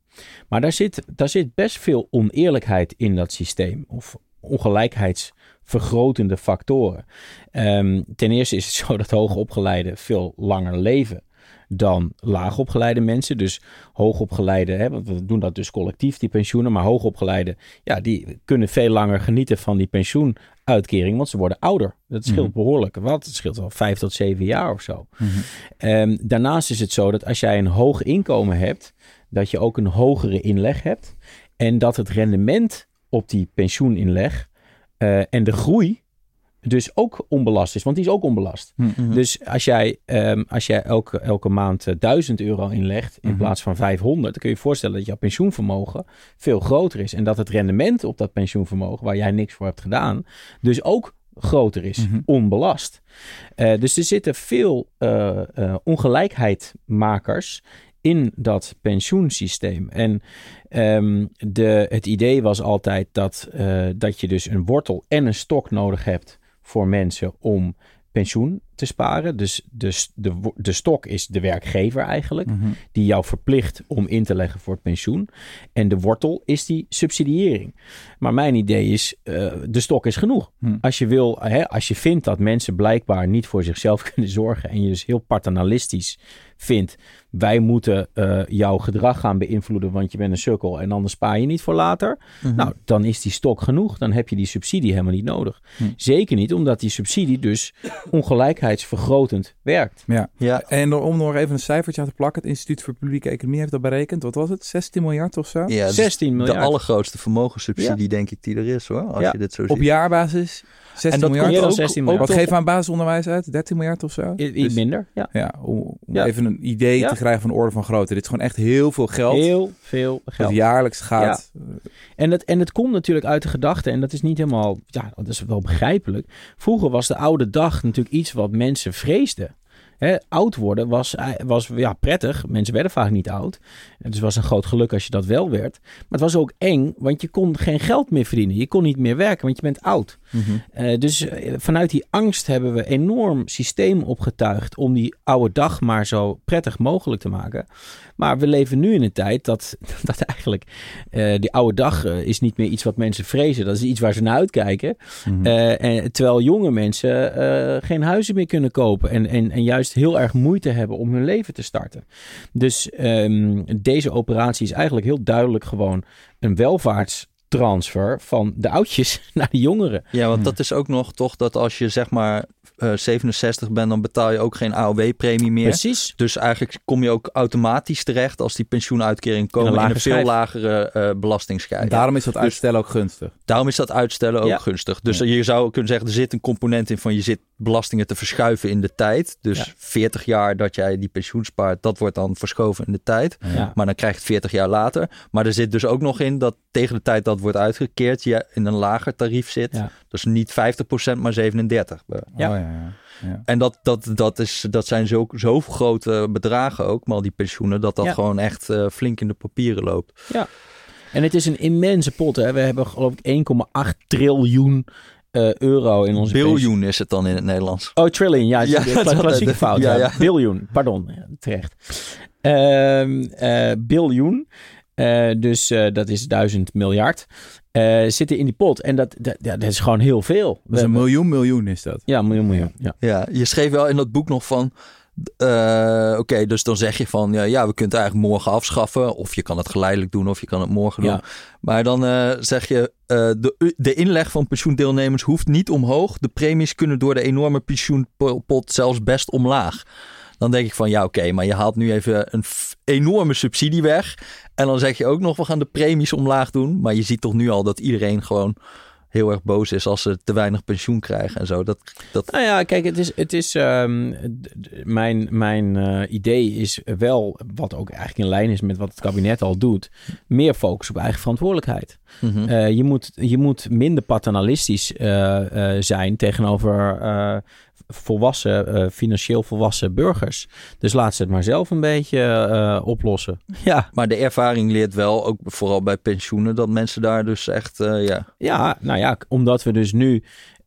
Maar daar zit, daar zit best veel oneerlijkheid in dat systeem, of ongelijkheidsvergrotende factoren. Ehm, ten eerste is het zo dat hoogopgeleiden veel langer leven dan laagopgeleide mensen. Dus hoogopgeleide, hè, want we doen dat dus collectief, die pensioenen. Maar hoogopgeleide, ja, die kunnen veel langer genieten van die pensioenuitkering, want ze worden ouder. Dat scheelt Mhm. behoorlijk. Wat? Het scheelt wel vijf tot zeven jaar of zo. Ehm, daarnaast is het zo dat als jij een hoog inkomen hebt, dat je ook een hogere inleg hebt. En dat het rendement op die pensioeninleg eh, en de groei dus ook onbelast is. Want die is ook onbelast. Mhm. Dus als jij, ehm, als jij elke, elke maand eh, 1000 euro inlegt in Mhm. plaats van 500, dan kun je je voorstellen dat jouw pensioenvermogen veel groter is. En dat het rendement op dat pensioenvermogen, waar jij niks voor hebt gedaan, dus ook groter is, onbelast. Eh, dus er zitten veel eh, ongelijkheidmakers in dat pensioensysteem. En ehm, de, het idee was altijd dat, dat je dus een wortel en een stok nodig hebt voor mensen om pensioen te sparen. Dus de, de, de stok is de werkgever eigenlijk, Mhm. die jou verplicht om in te leggen voor het pensioen. En de wortel is die subsidiëring. Maar mijn idee is, eh, de stok is genoeg. Hm. Als je wil, hè, als je vindt dat mensen blijkbaar niet voor zichzelf *laughs* kunnen zorgen en je dus heel paternalistisch vindt, wij moeten eh, jouw gedrag gaan beïnvloeden, want je bent een sukkel en anders spaar je niet voor later. Mhm. Nou, dan is die stok genoeg. Dan heb je die subsidie helemaal niet nodig. Zeker niet omdat die subsidie dus ongelijkheidsvergrotend werkt. ja, En door- om nog even een cijfertje aan te plakken. Het Instituut voor Publieke Economie heeft dat berekend. Wat was het? 16 miljard of zo? ja, dus 16 miljard. de allergrootste vermogenssubsidie denk ik die er is hoor, als Ja. je dit zo Op ziet. jaarbasis 16 En dat miljard. meer dan ook- 16 ook miljard. Wat geven we aan basisonderwijs uit? 13 miljard of zo? I- Iets Dus- minder, ja. Ja, om, om Ja. even een idee Ja. te krijgen van de orde van grootte. Dit is gewoon echt heel veel geld. Heel veel dat geld. jaarlijks gaat. En het, en het komt natuurlijk uit de gedachte, en dat is niet helemaal, ja, dat is wel begrijpelijk. Vroeger was de oude dag natuurlijk iets wat mensen vreesden. Oud worden was, eh, was ja, prettig. Mensen werden vaak niet oud. Dus het was een groot geluk als je dat wel werd. Maar het was ook eng, want je kon geen geld meer verdienen. Je kon niet meer werken, want je bent oud. Mhm. Eh, dus eh, vanuit die angst hebben we enorm systeem opgetuigd om die oude dag maar zo prettig mogelijk te maken. Maar we leven nu in een tijd dat, *laughs* dat eigenlijk eh, die oude dag is niet meer iets wat mensen vrezen. Dat is iets waar ze naar uitkijken. Mhm. En, terwijl jonge mensen geen huizen meer kunnen kopen en, en, en juist heel erg moeite hebben om hun leven te starten. Dus ehm, deze operatie is eigenlijk heel duidelijk gewoon een welvaartstransfer van de oudjes *laughs* naar de jongeren. Ja, want Hmm. dat is ook nog toch dat als je zeg maar eh, 67 bent, dan betaal je ook geen AOW-premie meer. Precies. Dus eigenlijk kom je ook automatisch terecht als die pensioenuitkering komen een in een, veel lagere eh belastingsschijf. En daarom is dat Dus- uitstellen ook gunstig. Daarom is dat uitstellen ook Ja. gunstig. Dus Ja. je zou kunnen zeggen, er zit een component in van je zit belastingen te verschuiven in de tijd. Dus Ja. 40 jaar dat jij die pensioen spaart, dat wordt dan verschoven in de tijd. Ja. Maar dan krijg je het 40 jaar later. Maar er zit dus ook nog in dat tegen de tijd dat wordt uitgekeerd, je in een lager tarief zit. Ja. Dus niet 50%, maar 37%. Ja. Oh, ja, ja. ja. En dat, dat, dat, is, dat zijn zo, zo grote bedragen ook, maar al die pensioenen, dat dat Ja. gewoon echt eh, flink in de papieren loopt. En het is een immense pot. Hè. We hebben geloof ik 1,8 triljoen eh, euro in onze. Biljoen is het dan in het Nederlands. Oh, trillion. Ja, Ja, ja *laughs* dat is klassieke fout. ja, Ja, ja. Biljoen. Pardon. Ja, terecht. Ehm eh, biljoen. Eh, dus eh, dat is duizend miljard. eh, zitten in die pot. En dat, dat, ja, dat is gewoon heel veel. Dat is een miljoen miljoen is dat. Ja, miljoen, miljoen. Ja. Ja, je schreef wel in dat boek nog van. eh, Oké, dus dan zeg je van ja, ja, we kunnen het eigenlijk morgen afschaffen. Of je kan het geleidelijk doen, of je kan het morgen doen. Ja. Maar dan eh, zeg je: eh, de, de inleg van pensioendeelnemers hoeft niet omhoog. De premies kunnen door de enorme pensioenpot zelfs best omlaag. Dan denk ik van ja, oké, maar je haalt nu even een enorme subsidie weg. En dan zeg je ook nog, we gaan de premies omlaag doen. Maar je ziet toch nu al dat iedereen gewoon heel erg boos is als ze te weinig pensioen krijgen en zo. Dat, dat, Nou ja, kijk, het is, het is ehm, mijn, mijn eh, idee is wel, wat ook eigenlijk in lijn is met wat het kabinet al doet, meer focus op eigen verantwoordelijkheid. Mhm. Eh, je, moet, je moet minder paternalistisch eh, zijn tegenover volwassen, eh, financieel volwassen burgers. Dus laat ze het maar zelf een beetje eh, oplossen. *laughs* Ja, Maar de ervaring leert wel, ook vooral bij pensioenen, dat mensen daar dus echt, eh, ja. ja, nou ja, omdat we dus nu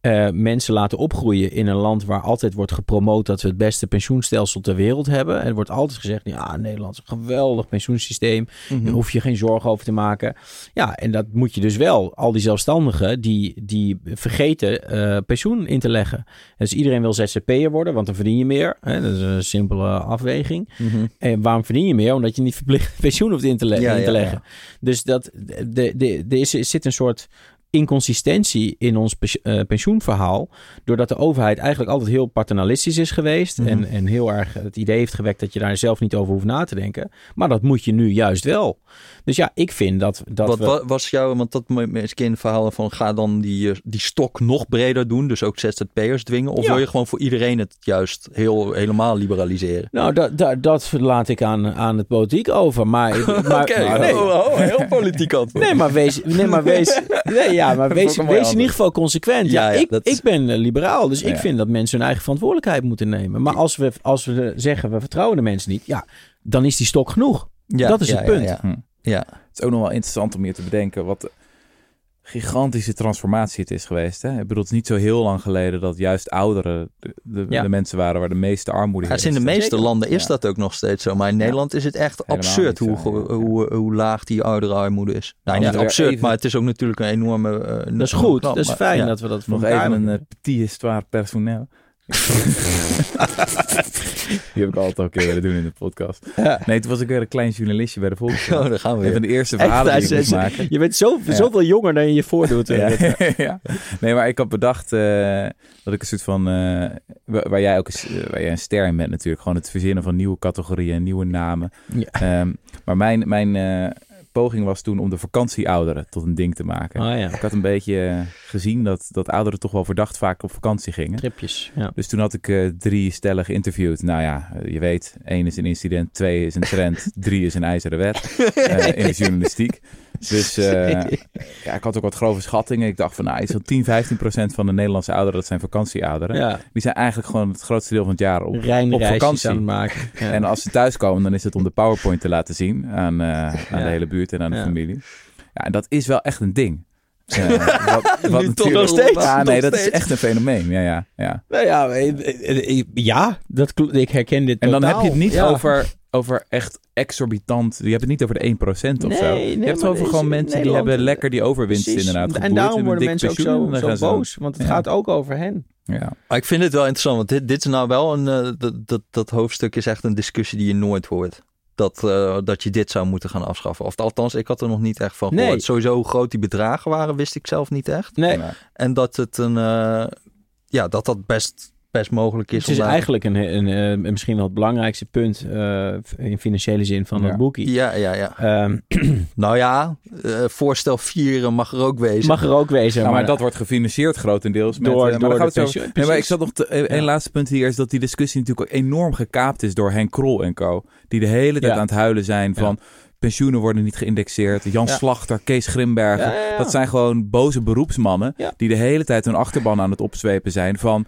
eh, mensen laten opgroeien in een land waar altijd wordt gepromoot dat we het beste pensioenstelsel ter wereld hebben. En er wordt altijd gezegd, ja, Nederland is een geweldig pensioensysteem. Daar hoef je geen zorgen over te maken. Ja, en dat moet je dus wel, al die zelfstandigen, die, die vergeten eh, pensioen in te leggen. Dus iedereen wil ZZP'er worden, want dan verdien je meer. Hè? Dat is een simpele afweging. Mhm. En waarom verdien je meer? Omdat je niet verplicht *laughs* pensioen hoeft in te, le- Ja, in te ja, leggen. Dus dat, de, de, de is, er zit een soort inconsistentie in ons eh, pensioenverhaal. Doordat de overheid eigenlijk altijd heel paternalistisch is geweest. Mhm. en, en heel erg het idee heeft gewekt dat je daar zelf niet over hoeft na te denken. Maar dat moet je nu juist wel. Dus ja, ik vind dat, dat Wat we... was jouw, want dat eens in verhalen van ga dan die, eh, die stok nog breder doen, dus ook ZZP'ers dwingen? Of Ja. wil je gewoon voor iedereen het juist heel, helemaal liberaliseren? Nou, dat, dat, dat laat ik aan, aan het politiek over. Maar, *laughs* maar, Oké, maar nee. oh, oh, heel politiek antwoord. Nee, maar wees, nee, maar wees, *laughs* nee, ja, maar *laughs* Dat wees, in ieder geval consequent. Ja, Ja, ja, ik, dat ik ben eh, liberaal, dus ik Ja. vind dat mensen hun eigen verantwoordelijkheid moeten nemen. Maar als we, als we zeggen, we vertrouwen de mensen niet, ja, dan is die stok genoeg. Ja, dat is ja, het punt. Ja, Hm. ja. ja. Het is ook nog wel interessant om je te bedenken wat gigantische transformatie het is geweest. Hè? Ik bedoel, het is niet zo heel lang geleden dat juist ouderen de, de, Ja. de mensen waren waar de meeste armoede Ja, dus in de meeste Zeker. landen is Ja. dat ook nog steeds zo. Maar in Nederland is het echt Helemaal absurd hoe, zo, ge- ja. hoe, hoe laag die ouderenarmoede is. Nou, Ja, niet absurd, even- maar het is ook natuurlijk een enorme... eh, Dat is goed, knap, dat is fijn ja. dat we dat voor Nog even een uh, petit histoire personnel. Die heb ik altijd al een keer willen doen in de podcast. Ja. Nee, toen was ik weer een klein journalistje bij de Volkskrant. Oh, daar gaan we Een van weer. de eerste verhalen hij die ik moest zei- maken. Je bent zo, Ja. zoveel jonger dan je je voordoet. *laughs* Ja, eh. Nee, maar ik had bedacht eh, dat ik een soort van... eh, waar, jij ook een, waar jij een ster in bent natuurlijk. Gewoon het verzinnen van nieuwe categorieën, nieuwe namen. Ehm, maar mijn, mijn eh, poging was toen om de vakantieouderen tot een ding te maken. Oh ja, Ik had een beetje eh, gezien dat, dat ouderen toch wel verdacht vaak op vakantie gingen. tripjes. Ja. Dus toen had ik eh, drie stellen geïnterviewd. Nou ja, eh, je weet, één is een incident, twee is een trend, *laughs* drie is een ijzeren wet *laughs* in de journalistiek. *laughs* Dus eh, *laughs* ja, ik had ook wat grove schattingen. Ik dacht van, nou, van 10, 15 procent van de Nederlandse ouderen, dat zijn vakantieouderen. ja. Die zijn eigenlijk gewoon het grootste deel van het jaar op, op vakantie. aan het maken. Ja. En als ze thuiskomen, dan is het om de PowerPoint te laten zien aan, eh, aan de hele buurt en aan de familie. Ja, en dat is wel echt een ding. Ja, wat, *laughs* wat Nu toch natuurlijk- nog steeds? Ja, nee, dat is echt een fenomeen. Ja, ja, ja. Nou ja, eh, eh, eh, ja dat, ik herken dit En dan heb je het niet Ja. over, over echt exorbitant. Je hebt het niet over de 1% of Nee, zo. nee, je hebt het over gewoon mensen die hebben lekker die overwinst Precies. inderdaad En daarom worden mensen ook zo, boos. Want het Ja. gaat ook over hen. Ja. Maar ik vind het wel interessant, want dit, dit is nou wel een. dat, dat, dat hoofdstuk is echt een discussie die je nooit hoort. Dat, eh, dat je dit zou moeten gaan afschaffen. Of althans, ik had er nog niet echt van Nee. gehoord. Sowieso hoe groot die bedragen waren, wist ik zelf niet echt. Nee. En dat het een. eh, ja, dat dat best, best mogelijk is. het is om daar- eigenlijk een, een, eh, misschien wel het belangrijkste punt eh, in financiële zin van Ja. het boekie. Ja, ja, ja. Ehm, *clears throat* Nou ja, eh, voorstel 4 mag er ook wezen. mag er ook wezen. Nou, maar, maar dat wordt gefinancierd grotendeels. Met, Door- maar door de pensioen- Nee, maar ik zat nog te, één Ja. laatste punt hier is dat die discussie natuurlijk ook enorm gekaapt is door Henk Krol en co. Die de hele tijd Ja. aan het huilen zijn Ja. van pensioenen worden niet geïndexeerd. Jan Ja. Slachter, Kees Grimbergen. Ja, ja, ja. Dat zijn gewoon boze beroepsmannen Ja. die de hele tijd hun achterban aan het opzwepen zijn van...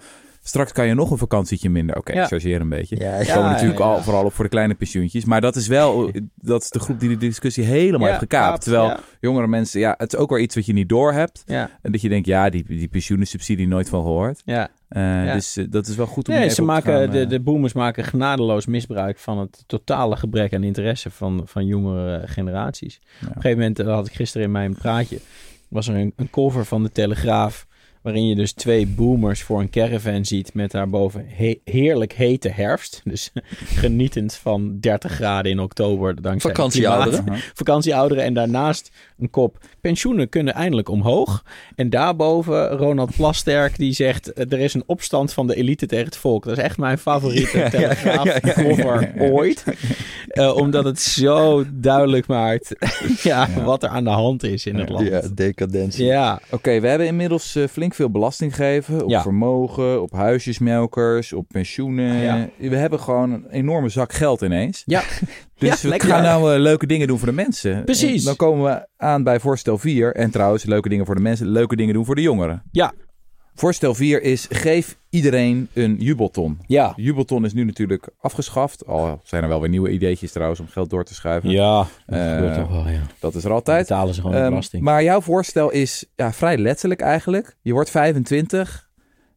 Straks kan je nog een vakantietje minder. Oké, Ja. ik chargeer een beetje. Ja, ja. komen natuurlijk al vooral op voor de kleine pensioentjes. Maar dat is wel *laughs* dat is de groep die de discussie helemaal Ja, heeft gekaapt. kaapt, Terwijl ja. jongere mensen, ja, het is ook weer iets wat je niet doorhebt. Ja, En dat je denkt, ja, die, die pensioenensubsidie nooit van gehoord. ja. Eh, Ja. Dus eh, dat is wel goed om Nee, ze maken, gaan, de, eh, de boomers maken genadeloos misbruik van het totale gebrek aan interesse van, van jongere generaties. Op een gegeven moment, dat had ik gisteren in mijn praatje, was er een, een cover van de Telegraaf. Waarin je dus twee boomers voor een caravan ziet met daarboven he- heerlijk hete herfst. Dus *laughs* genietend van 30 graden in oktober. Dankzij Vakantieouderen. *laughs* Vakantieouderen. En daarnaast een kop pensioenen kunnen eindelijk omhoog. En daarboven Ronald Plasterk die zegt... eh, er is een opstand van de elite tegen het volk. Dat is echt mijn favoriete *laughs* Telegraaf cover ooit. Eh, omdat het zo duidelijk maakt ja, Ja. wat er aan de hand is in het land. Ja, decadentie. Ja, Oké, we hebben inmiddels eh, flink veel belasting gegeven op Ja. vermogen, op huisjesmelkers, op pensioenen. Ja. We hebben gewoon een enorme zak geld ineens. Ja. *laughs* Dus Ja, we gaan nou eh, leuke dingen doen voor de mensen. Precies. En dan komen we aan bij voorstel 4. En trouwens, leuke dingen voor de mensen, leuke dingen doen voor de jongeren. Ja. Voorstel 4 is geef iedereen een jubelton. ja. Jubelton is nu natuurlijk afgeschaft. Al zijn er wel weer nieuwe ideetjes trouwens om geld door te schuiven. Ja, dat Eh, gebeurt toch wel, ja. Dat is er Dan altijd. betalen ze gewoon Ehm, belasting. maar jouw voorstel is ja, vrij letterlijk eigenlijk. Je wordt 25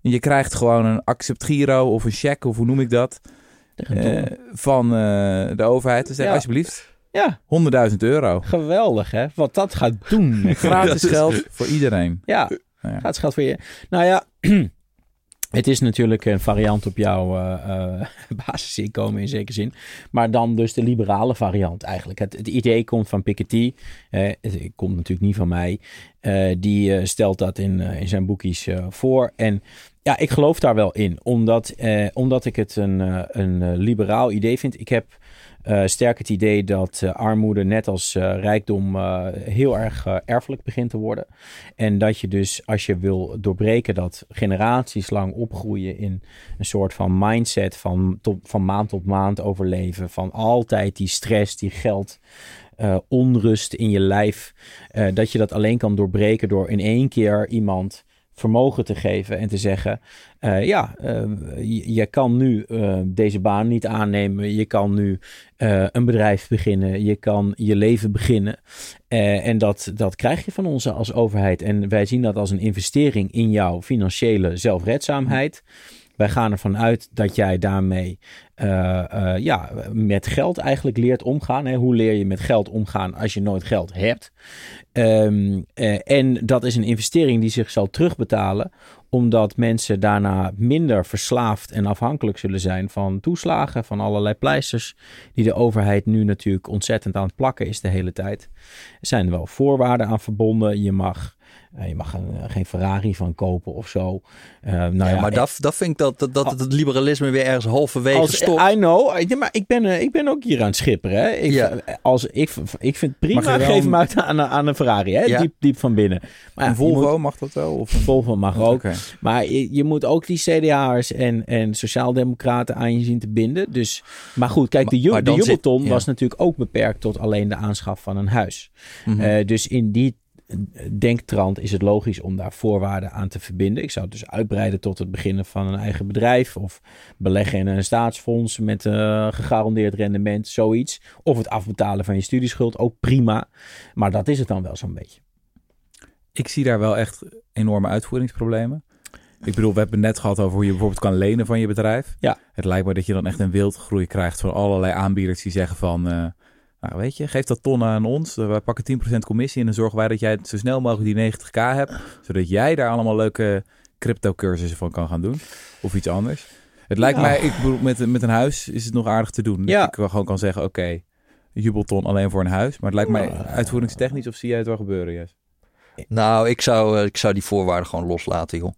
en je krijgt gewoon een accept giro of een cheque, of hoe noem ik dat, eh, van eh, de overheid. Dus zeg Ja. alsjeblieft, ja, 100.000 euro. geweldig hè. Wat dat gaat doen. *laughs* Gratis geld voor iedereen. Ja, Nou ja. gratis geld voor je. Nou ja, *clears throat* het is natuurlijk een variant op jouw eh, *laughs* basisinkomen in zekere zin. Maar dan dus de liberale variant eigenlijk. Het, het idee komt van Piketty. het, het komt natuurlijk niet van mij. Eh, die stelt dat in, in zijn boekjes voor. En ja, ik geloof daar wel in. Omdat, omdat ik het een, een liberaal idee vind. Ik heb eh, sterk het idee dat eh, armoede net als eh, rijkdom heel erg erfelijk begint te worden. En dat je dus als je wil doorbreken dat generaties lang opgroeien in een soort van mindset van, van maand tot maand overleven. Van altijd die stress, die geld, onrust in je lijf. dat je dat alleen kan doorbreken door in één keer iemand vermogen te geven en te zeggen: eh, Ja, eh, je, kan nu eh, deze baan niet aannemen. Je kan nu eh, een bedrijf beginnen. Je kan je leven beginnen. Eh, en dat, dat krijg je van ons als overheid. En wij zien dat als een investering in jouw financiële zelfredzaamheid. Wij gaan ervan uit dat jij daarmee eh, eh, ja, met geld eigenlijk leert omgaan. Hè? Hoe leer je met geld omgaan als je nooit geld hebt? Ehm, eh, en dat is een investering die zich zal terugbetalen, omdat mensen daarna minder verslaafd en afhankelijk zullen zijn van toeslagen, van allerlei pleisters, die de overheid nu natuurlijk ontzettend aan het plakken is de hele tijd. Er zijn wel voorwaarden aan verbonden. Je mag, eh, je mag een, geen Ferrari van kopen of zo. Eh, nou ja, Ja, maar dat, dat vind ik dat, dat, dat het liberalisme weer ergens halverwege als, stopt. I know. Ja, maar ik ben, eh, ik ben ook hier aan het schipperen. Hè. Ik, Ja. als, ik, ik vind prima. Geef een- hem uit aan, een- aan een Ferrari. Hè. Diep, diep van binnen. Maar een Volvo, moet- mag dat wel? Of een... Volvo mag ook. Maar je, je moet ook die CDA'ers en, en sociaaldemocraten aan je zien te binden. Dus, maar goed, kijk, de, ju- de zit- was natuurlijk ook beperkt tot alleen de aanschaf van een huis. Mhm. Eh, dus in die eh, denktrand is het logisch om daar voorwaarden aan te verbinden. Ik zou het dus uitbreiden tot het beginnen van een eigen bedrijf of beleggen in een staatsfonds met eh, gegarandeerd rendement, zoiets. Of het afbetalen van je studieschuld, ook prima. Maar dat is het dan wel zo'n beetje. ik zie daar wel echt enorme uitvoeringsproblemen. Ik bedoel, we hebben het net gehad over hoe je bijvoorbeeld kan lenen van je bedrijf. Ja. Het lijkt me dat je dan echt een wildgroei krijgt van allerlei aanbieders die zeggen van... eh, nou, weet je, geef dat ton aan ons. eh, Wij pakken 10% commissie en dan zorgen wij dat jij zo snel mogelijk die 90k hebt. Zodat jij daar allemaal leuke crypto cursussen van kan gaan doen. Of iets anders. Het lijkt Ja. mij, ik bedoel, met, met een huis is het nog aardig te doen. Ja. Dat ik gewoon kan zeggen, oké, jubelton alleen voor een huis. Maar het lijkt mij Ja. uitvoeringstechnisch of zie jij het wel gebeuren, Jes? Nou, ik zou, eh, ik zou die voorwaarden gewoon loslaten, joh.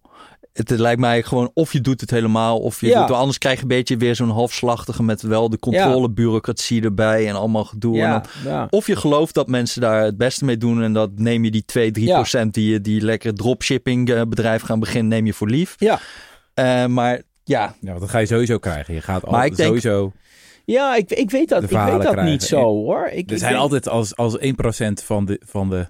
Het, het lijkt mij gewoon of je doet het helemaal of je Ja. doet het anders krijg je een beetje weer zo'n halfslachtige met wel de controlebureaucratie erbij en allemaal gedoe. En dan, ja. of je gelooft dat mensen daar het beste mee doen en dat neem je die 2, 3 Ja. procent die, die lekker dropshipping eh, bedrijf gaan beginnen, neem je voor lief. Ja. Eh, maar ja, Ja, dat ga je sowieso krijgen. Je gaat Maar al, ik denk- sowieso... Ja, ik, ik weet dat, ik weet dat krijgen. niet zo hoor. Ik, Er ik zijn altijd als, als 1% van de, van de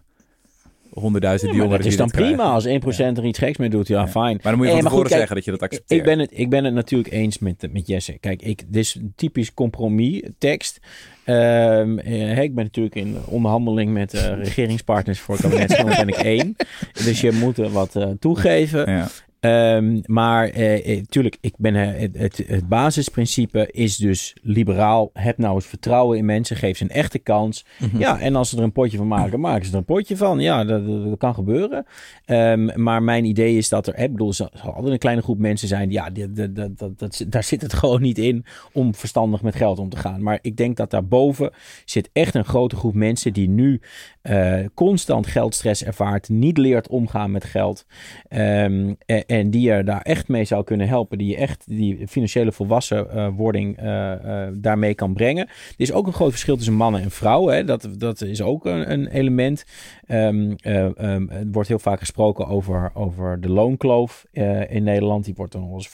honderdduizend jongeren dat is dan prima als 1% er iets geks mee doet. Ja, fijn. Maar dan moet je van tevoren zeggen dat je dat accepteert. Ik ben, het, ik ben het natuurlijk eens met, met Jesse. Kijk, ik, dit is een typisch compromis tekst. Ehm, eh, ik ben natuurlijk in onderhandeling met eh, regeringspartners voor het kabinet. *laughs* ben ik één. Dus je moet er wat eh, toegeven. Ja. Ehm, maar eh, eh, tuurlijk, ik ben, eh, het, het, het basisprincipe is dus liberaal. Heb nou eens vertrouwen in mensen. Geef ze een echte kans. Mhm. Ja, en als ze er een potje van maken, maken ze er een potje van. Ja, dat, kan gebeuren. Ehm, maar mijn idee is dat er, ik bedoel, er zal altijd een kleine groep mensen zijn. Ja, die, dat, dat, dat, dat, daar zit het *laughs* gewoon niet in om verstandig met geld om te gaan. Maar ik denk dat daarboven zit echt een grote groep mensen die nu eh, constant geldstress ervaart, niet leert omgaan met geld. Ehm, en die je daar echt mee zou kunnen helpen. Die je echt die financiële volwassenwording eh eh, daarmee kan brengen. Er is ook een groot verschil tussen mannen en vrouwen. Hè. Dat, dat is ook een, een element. Ehm, eh, ehm, er wordt heel vaak gesproken over, over de loonkloof eh, in Nederland. Die wordt dan nog eens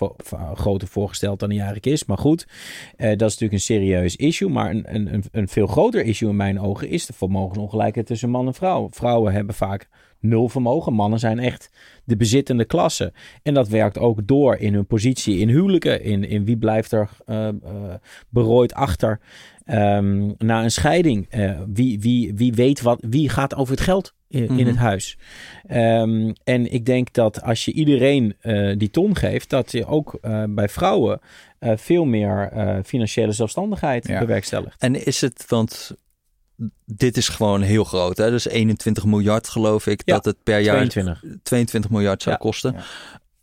groter voorgesteld dan die eigenlijk is. Maar goed, eh, dat is natuurlijk een serieus issue. Maar een, een, een veel groter issue in mijn ogen is de vermogensongelijkheid tussen man en vrouw. Vrouwen hebben vaak nul vermogen. Mannen zijn echt de bezittende klasse. En dat werkt ook door in hun positie in huwelijken. In, in wie blijft er eh, berooid achter ehm, na een scheiding. Eh, wie, wie, wie weet wat, wie gaat over het geld in, in Mhm. het huis. Ehm, en ik denk dat als je iedereen die ton geeft, dat je ook bij vrouwen veel meer financiële zelfstandigheid Ja. bewerkstelligt. En is het, want dit is gewoon heel groot, hè? Dus 21 miljard geloof ik Ja, dat het per jaar 22. 22 miljard zou Ja. kosten.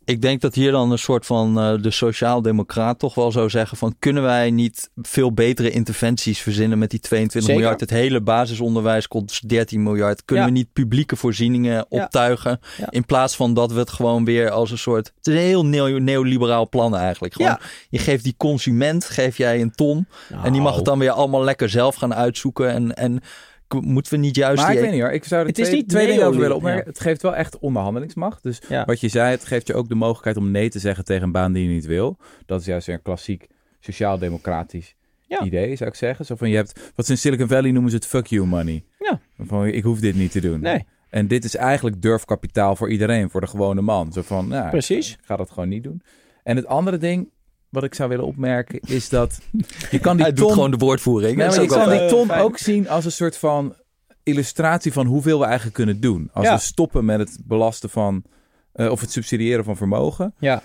Ik denk dat hier dan een soort van eh, de sociaal-democraat toch wel zou zeggen van kunnen wij niet veel betere interventies verzinnen met die 22 Zeker. miljard? Het hele basisonderwijs kost 13 miljard. Kunnen Ja. we niet publieke voorzieningen Ja. optuigen Ja. in plaats van dat we het gewoon weer als een soort... Het is een heel neo- neoliberaal plan eigenlijk. Gewoon, Ja. Je geeft die consument, geef jij een ton en die mag het dan weer allemaal lekker zelf gaan uitzoeken en... en Moeten we niet juist Maar die ik weet niet hoor, ik zou er Het is twee, niet twee dingen over willen opmerken. Het geeft wel echt onderhandelingsmacht. Dus Ja. wat je zei, het geeft je ook de mogelijkheid om nee te zeggen tegen een baan die je niet wil. Dat is juist weer een klassiek sociaal-democratisch Ja. idee, zou ik zeggen. Zo van, je hebt, wat ze in Silicon Valley noemen ze het fuck you money. Ja. Van, ik hoef dit niet te doen. Nee, En dit is eigenlijk durfkapitaal voor iedereen, voor de gewone man. Zo van, nou, Precies. ik ga dat gewoon niet doen. En het andere ding wat ik zou willen opmerken is dat je kan die Hij ton... doet gewoon de woordvoering. Nee, maar je kan die ton fijn. ook zien als een soort van illustratie van hoeveel we eigenlijk kunnen doen. Als Ja. we stoppen met het belasten van, eh, of het subsidiëren van vermogen. Ja.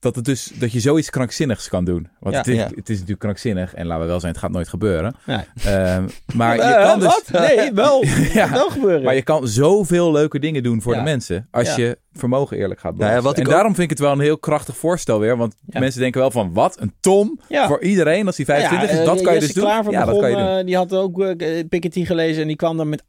Dat, het dus, dat je zoiets krankzinnigs kan doen. Want Ja. het, is, Ja. het is natuurlijk krankzinnig. En laten we wel zijn, het gaat nooit gebeuren. Nee. Ehm, maar *laughs* je Eh, kan dus... Wat? Nee, *laughs* wel. Ja. wel gebeuren. Maar je kan zoveel leuke dingen doen voor de mensen. Als je vermogen eerlijk gaat Nou belasten. en ook- daarom vind ik het wel een heel krachtig voorstel weer. Want mensen denken wel van, wat? Een? Ja. Voor iedereen als die 25 Ja, is? Dat eh, kan je dus doen? Ja, dat kan je doen. eh, die had ook eh, Piketty gelezen en die kwam dan met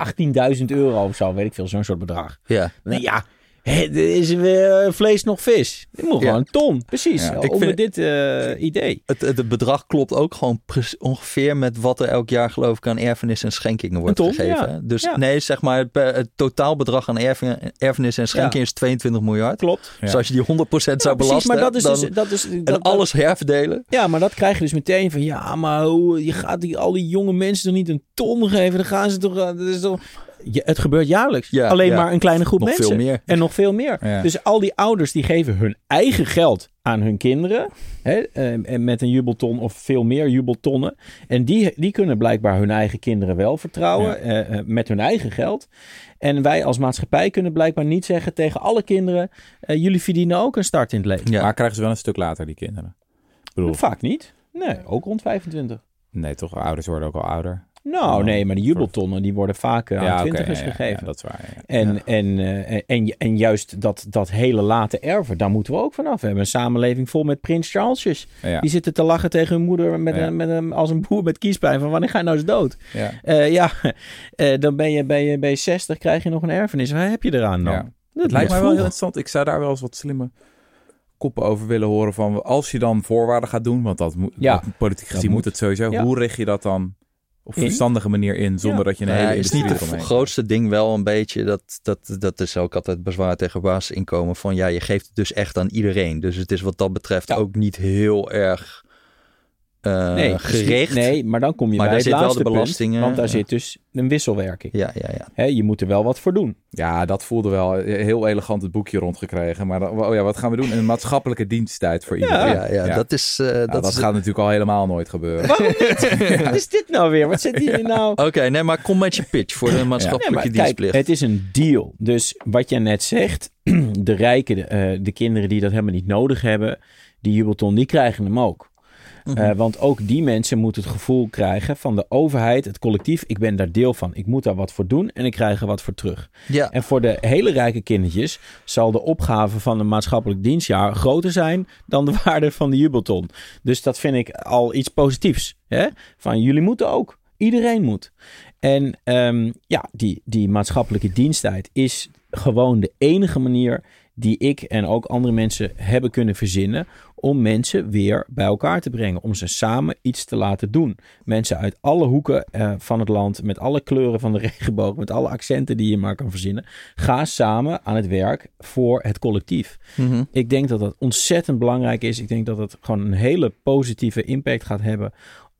18.000 euro of zo, weet ik veel, zo'n soort bedrag. Ja. Ja, hè, er is weer eh, vlees nog vis. Dit moet Ja. gewoon een ton, precies, Ja. Ik onder vind- dit eh, idee. Het, het, het bedrag klopt ook gewoon ongeveer met wat er elk jaar geloof ik aan erfenis en schenkingen wordt Een ton, gegeven. ja. Dus Ja. nee, zeg maar het, totaalbedrag aan erfen- erfenis en schenkingen is 22 miljard. Klopt. Ja. Dus als je die 100% zou precies, belasten maar dat is dan, dus... Dat is, en dat, alles herverdelen. Ja, maar dat krijg je dus meteen van... Ja, maar hoe, je gaat die, al die jonge mensen toch niet een ton geven? Dan gaan ze toch... eh, Dat is toch je- het gebeurt jaarlijks. Ja, Alleen ja. maar een kleine groep Nog mensen. veel meer. En nog veel meer. Ja. Dus al die ouders die geven hun eigen geld aan hun kinderen. Hè, eh, en met een jubelton of veel meer jubeltonnen. En die, die kunnen blijkbaar hun eigen kinderen wel vertrouwen. Ja. eh, eh, met hun eigen geld. En wij als maatschappij kunnen blijkbaar niet zeggen tegen alle kinderen. eh, jullie verdienen ook een start in het leven. Ja. Maar krijgen ze wel een stuk later, die kinderen? Bedoel, Vaak niet. Nee, ook rond 25. nee, toch? Ouders worden ook al ouder. Nou, nee, maar die voor- jubeltonnen die worden vaak eh, aan ja, twintigers ja, ja, gegeven. Ja, dat is waar. En, Ja. en, eh, en, en juist dat, dat hele late erven, daar moeten we ook vanaf. We hebben een samenleving vol met prins Charlesjes. Die zitten te lachen tegen hun moeder met een, met een, als een boer met kiespijn. Van wanneer ga je nou eens dood? Ja. Eh, ja, *laughs* eh, dan ben je, ben, je, ben je 60, krijg je nog een erfenis. Waar heb je eraan dan? Dat Het lijkt mij wel heel interessant. Ik zou daar wel eens wat slimme koppen over willen horen van als je dan voorwaarden gaat doen, want dat moet politiek gezien moet. moet het sowieso. Hoe richt je dat dan op In? verstandige manier in zonder Ja. dat je een ja, hele is niet industrie het grootste ding wel een beetje, dat, dat, dat is ook altijd bezwaar tegen basisinkomen, van ja, je geeft het dus echt aan iedereen. Dus het is wat dat betreft Ja. ook niet heel erg eh, nee, gericht. Nee, maar dan kom je Maar bij het wel laatste de punt, belastingen, want daar ja. zit dus een wisselwerking. Ja, ja, ja. Je moet er wel wat voor doen. Ja, dat voelde wel heel elegant het boekje rondgekregen. Maar oh ja, wat gaan we doen? Een maatschappelijke diensttijd voor iedereen. Ja, ja, dat is... eh, Ja, dat dat is gaat natuurlijk al helemaal nooit gebeuren. Waarom niet? *laughs* Wat is dit nou weer? Wat zit hier nou? Oké, nee, maar kom met je pitch voor de Nee, maatschappelijke kijk, dienstplicht. het is een deal. Dus wat jij net zegt, *clears throat* de rijken, de, eh, de kinderen die dat helemaal niet nodig hebben, die jubelton, die krijgen hem ook. Mhm. Eh, want ook die mensen moeten het gevoel krijgen van de overheid, het collectief, ik ben daar deel van. Ik moet daar wat voor doen en ik krijg er wat voor terug. ja, En voor de hele rijke kindertjes zal de opgave van een maatschappelijk dienstjaar groter zijn dan de *laughs* waarde van de jubelton. Dus dat vind ik al iets positiefs. Hè? Van jullie moeten ook. Iedereen moet. En ehm, ja, die, die maatschappelijke diensttijd is gewoon de enige manier die ik en ook andere mensen hebben kunnen verzinnen om mensen weer bij elkaar te brengen. Om ze samen iets te laten doen. Mensen uit alle hoeken eh, van het land, met alle kleuren van de *laughs* regenboog, met alle accenten die je maar kan verzinnen. Ga samen aan het werk voor het collectief. Mhm. Ik denk dat dat ontzettend belangrijk is. Ik denk dat het gewoon een hele positieve impact gaat hebben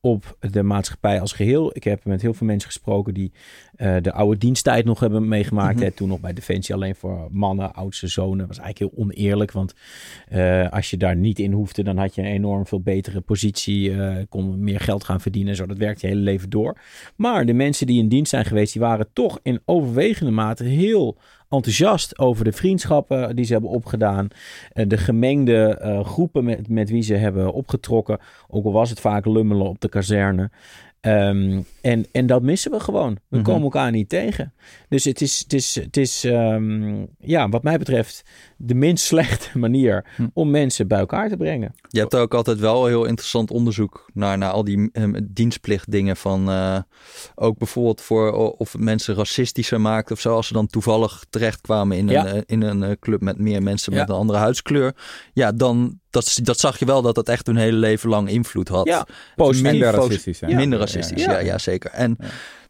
op de maatschappij als geheel. Ik heb met heel veel mensen gesproken die eh, de oude diensttijd nog hebben meegemaakt. Mhm. hè, toen nog bij Defensie alleen voor mannen, oudste zonen. Dat was eigenlijk heel oneerlijk, want eh, als je daar niet in hoefde, dan had je een enorm veel betere positie, eh, kon meer geld gaan verdienen. Zo, dat werkt je hele leven door. Maar de mensen die in dienst zijn geweest, die waren toch in overwegende mate heel enthousiast over de vriendschappen die ze hebben opgedaan. eh, de gemengde eh, groepen met, met wie ze hebben opgetrokken. Ook al was het vaak lummelen op de kazerne. Ehm, en, en dat missen we gewoon. We Mhm. komen elkaar niet tegen. Dus het is, het is, het is ehm, ja, wat mij betreft, de minst *laughs* slechte manier Hm. om mensen bij elkaar te brengen. Je hebt ook altijd wel heel interessant onderzoek naar, naar al die eh, dienstplichtdingen van eh, ook bijvoorbeeld voor of het mensen racistischer maakt of zo. Als ze dan toevallig terechtkwamen in een, Ja. eh, in een eh, club met meer mensen met een andere huidskleur. Ja, dan dat, dat zag je wel dat dat echt hun hele leven lang invloed had. Ja, minder racistisch zijn. Ja. Minder racistisch, ja, Ja. ja, zeker. En Ja.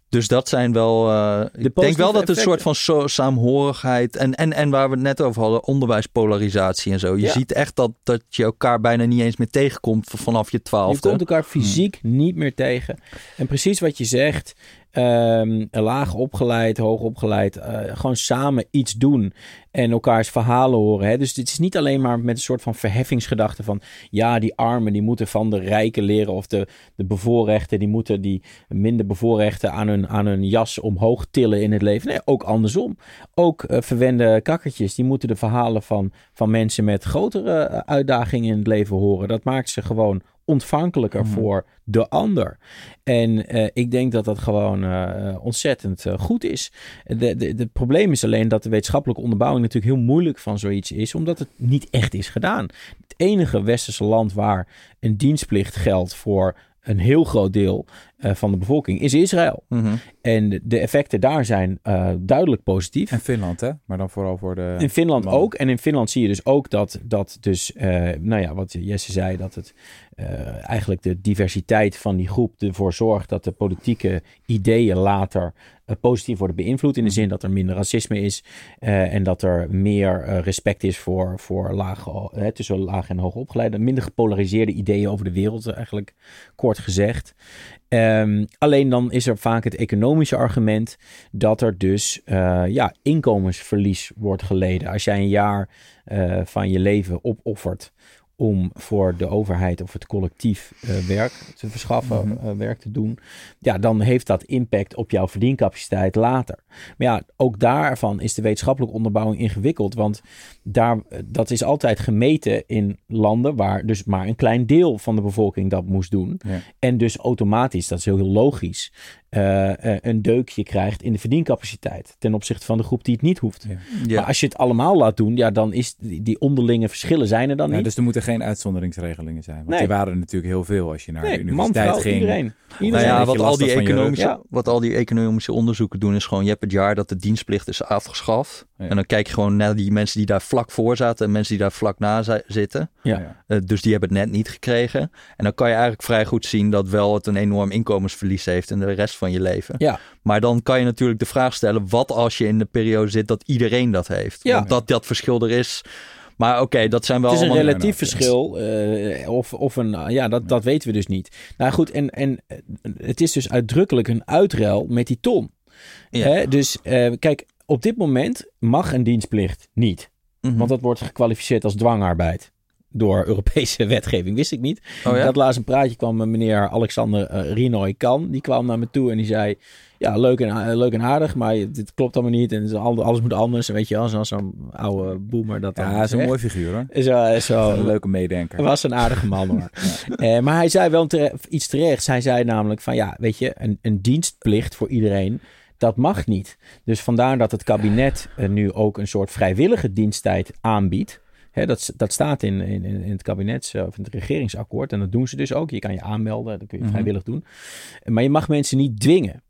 dus dat zijn wel. eh, ik denk wel dat het een soort van zo, saamhorigheid en, en, en waar we het net over hadden, onderwijspolarisatie en zo. Je Ja. ziet echt dat, dat je elkaar bijna niet eens meer tegenkomt vanaf je Je twaalfde. komt elkaar fysiek niet meer tegen. En precies wat je zegt, ehm, laag opgeleid, hoog opgeleid, eh, gewoon samen iets doen en elkaars verhalen horen. Hè? Dus het is niet alleen maar met een soort van verheffingsgedachte van, ja, die armen die moeten van de rijken leren of de, de bevoorrechten, die moeten die minder bevoorrechten aan hun, aan hun jas omhoog tillen in het leven. Nee, ook andersom. Ook eh, verwende kakkertjes, die moeten de verhalen van, van mensen met grotere eh, uitdagingen in het leven horen. Dat maakt ze gewoon ontvankelijker Mhm. voor de ander. En eh, ik denk dat dat gewoon eh, ontzettend eh, goed is. De, de, het probleem is alleen dat de wetenschappelijke onderbouwing natuurlijk heel moeilijk van zoiets is, omdat het niet echt is gedaan. Het enige westerse land waar een dienstplicht geldt voor een heel groot deel eh, van de bevolking is Israël. Mhm. En de, effecten daar zijn eh, duidelijk positief. En Finland, hè? Maar dan vooral voor de... In Finland mannen. ook. En in Finland zie je dus ook dat, dat dus, eh, nou ja, wat Jesse zei, dat het eigenlijk de diversiteit van die groep ervoor zorgt dat de politieke ideeën later positief worden beïnvloed. In de zin dat er minder racisme is eh, en dat er meer eh, respect is voor, voor lage, eh, tussen laag en hoog opgeleide. Minder gepolariseerde ideeën over de wereld, eigenlijk kort gezegd. Ehm, alleen dan is er vaak het economische argument dat er dus eh, ja, inkomensverlies wordt geleden. Als jij een jaar eh, van je leven opoffert om voor de overheid of het collectief eh, werk te verschaffen, Mhm. eh, werk te doen, ja, dan heeft dat impact op jouw verdiencapaciteit later. Maar ja, ook daarvan is de wetenschappelijke onderbouwing ingewikkeld, want daar, eh, dat is altijd gemeten in landen waar dus maar een klein deel van de bevolking dat moest doen. Ja. En dus automatisch, dat is heel logisch, eh, eh, een deukje krijgt in de verdiencapaciteit ten opzichte van de groep die het niet hoeft. Ja. Ja. Maar als je het allemaal laat doen, ja, dan is die, die onderlinge verschillen zijn er dan Ja, niet. dus er moeten geen uitzonderingsregelingen zijn. Want Nee. die waren er natuurlijk heel veel als je naar de man, universiteit vrouw, ging. iedereen. Nou iedereen. ja, dat wat al, die je economische, wat al die economische onderzoeken doen, is gewoon: je hebt het jaar dat de dienstplicht is afgeschaft. Ja. En dan kijk je gewoon naar die mensen die daar vlak voor zaten en mensen die daar vlak na zi- zitten. Ja. Ja. Eh, dus die hebben het net niet gekregen. En dan kan je eigenlijk vrij goed zien dat wel het een enorm inkomensverlies heeft in de rest van je leven. Ja. Maar dan kan je natuurlijk de vraag stellen: wat als je in de periode zit dat iedereen dat heeft? Ja. Want dat dat verschil er is. Maar oké, dat zijn wel Het is een relatief verschil. eh, of, of een, ja, dat, dat weten we dus niet. Nou goed, en, en eh, het is dus uitdrukkelijk een uitruil met die ton. Ja. Hè? Dus eh, kijk, op dit moment mag een dienstplicht niet. Mhm. Want dat wordt gekwalificeerd als dwangarbeid. Door *laughs* Europese wetgeving, wist ik niet. Oh ja? Dat laatst een praatje kwam met meneer Alexander eh, Rinoy Kan. Die kwam naar me toe en die zei... Ja, leuk en, a- leuk en aardig, maar dit klopt allemaal niet. En al- alles moet anders. Weet je wel, zo'n oude boomer dat Ja, dat is een mooi figuur hoor. Zo, zo, *laughs* Een leuke meedenker. hij was een aardige man hoor. *laughs* Eh, maar hij zei wel tere- iets terechts. Hij zei namelijk van ja, weet je, een, een dienstplicht voor iedereen, dat mag niet. Dus vandaar dat het kabinet eh, nu ook een soort vrijwillige diensttijd aanbiedt. Hè, dat, dat staat in, in, in het kabinets of in het regeringsakkoord. En dat doen ze dus ook. Je kan je aanmelden, dat kun je Mhm. vrijwillig doen. Maar je mag mensen niet dwingen.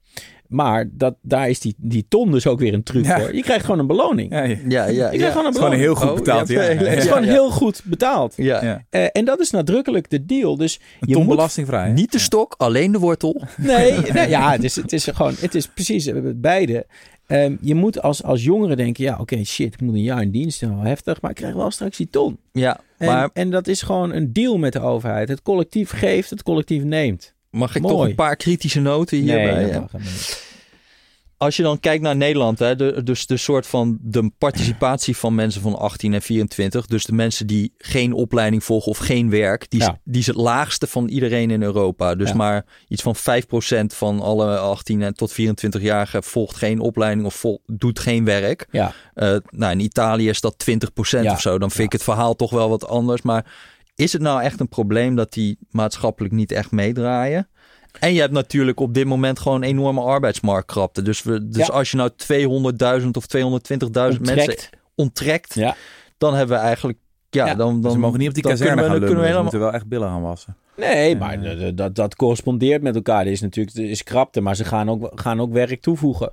Maar dat, daar is die, die ton dus ook weer een truc Ja. voor. Je krijgt gewoon een beloning. Ja, ja. Ja, ja, Je krijgt gewoon een Het is gewoon beloning. heel goed Oh, betaald. ja, Ja, ja, Het is ja. gewoon heel goed betaald. Ja. Ja. Eh, en dat is nadrukkelijk de deal. Dus Een je ton moet belastingvrij. Niet de stok, alleen de wortel. Nee, *laughs* nee, ja, het is, het is gewoon, het is precies eh, beide. Ehm, je moet als, als jongere denken, ja, oké, shit, ik moet een jaar in dienst, wel heftig, maar ik krijg wel straks die ton. Ja, En, en dat is gewoon een deal met de overheid. Het collectief geeft, het collectief neemt. mag ik Mooi. toch een paar kritische noten hierbij? nee, dat Ja. mag helemaal niet. Als je dan kijkt naar Nederland, hè, de, dus de soort van de participatie van mensen van 18 en 24, dus de mensen die geen opleiding volgen of geen werk, die, Ja. die is het laagste van iedereen in Europa. Dus Ja. maar iets van 5% van alle 18 en tot 24-jarigen volgt geen opleiding of vol- doet geen werk. Ja, Eh, nou, in Italië is dat 20% Ja. of zo. Dan vind ik het verhaal toch wel wat anders. Maar is het nou echt een probleem dat die maatschappelijk niet echt meedraaien? En je hebt natuurlijk op dit moment gewoon een enorme arbeidsmarktkrapte. Dus, we, dus Ja. als je nou 200.000 of 220.000 mensen onttrekt. Ja. dan hebben we eigenlijk... Ja, Ja. dan, dan Ze mogen niet op die dan kazerne kunnen gaan we, kunnen we moeten helemaal... wel echt billen gaan wassen. Nee, maar Ja. dat, dat, dat, dat correspondeert met elkaar. Er is natuurlijk er is krapte, maar ze gaan ook, gaan ook werk toevoegen.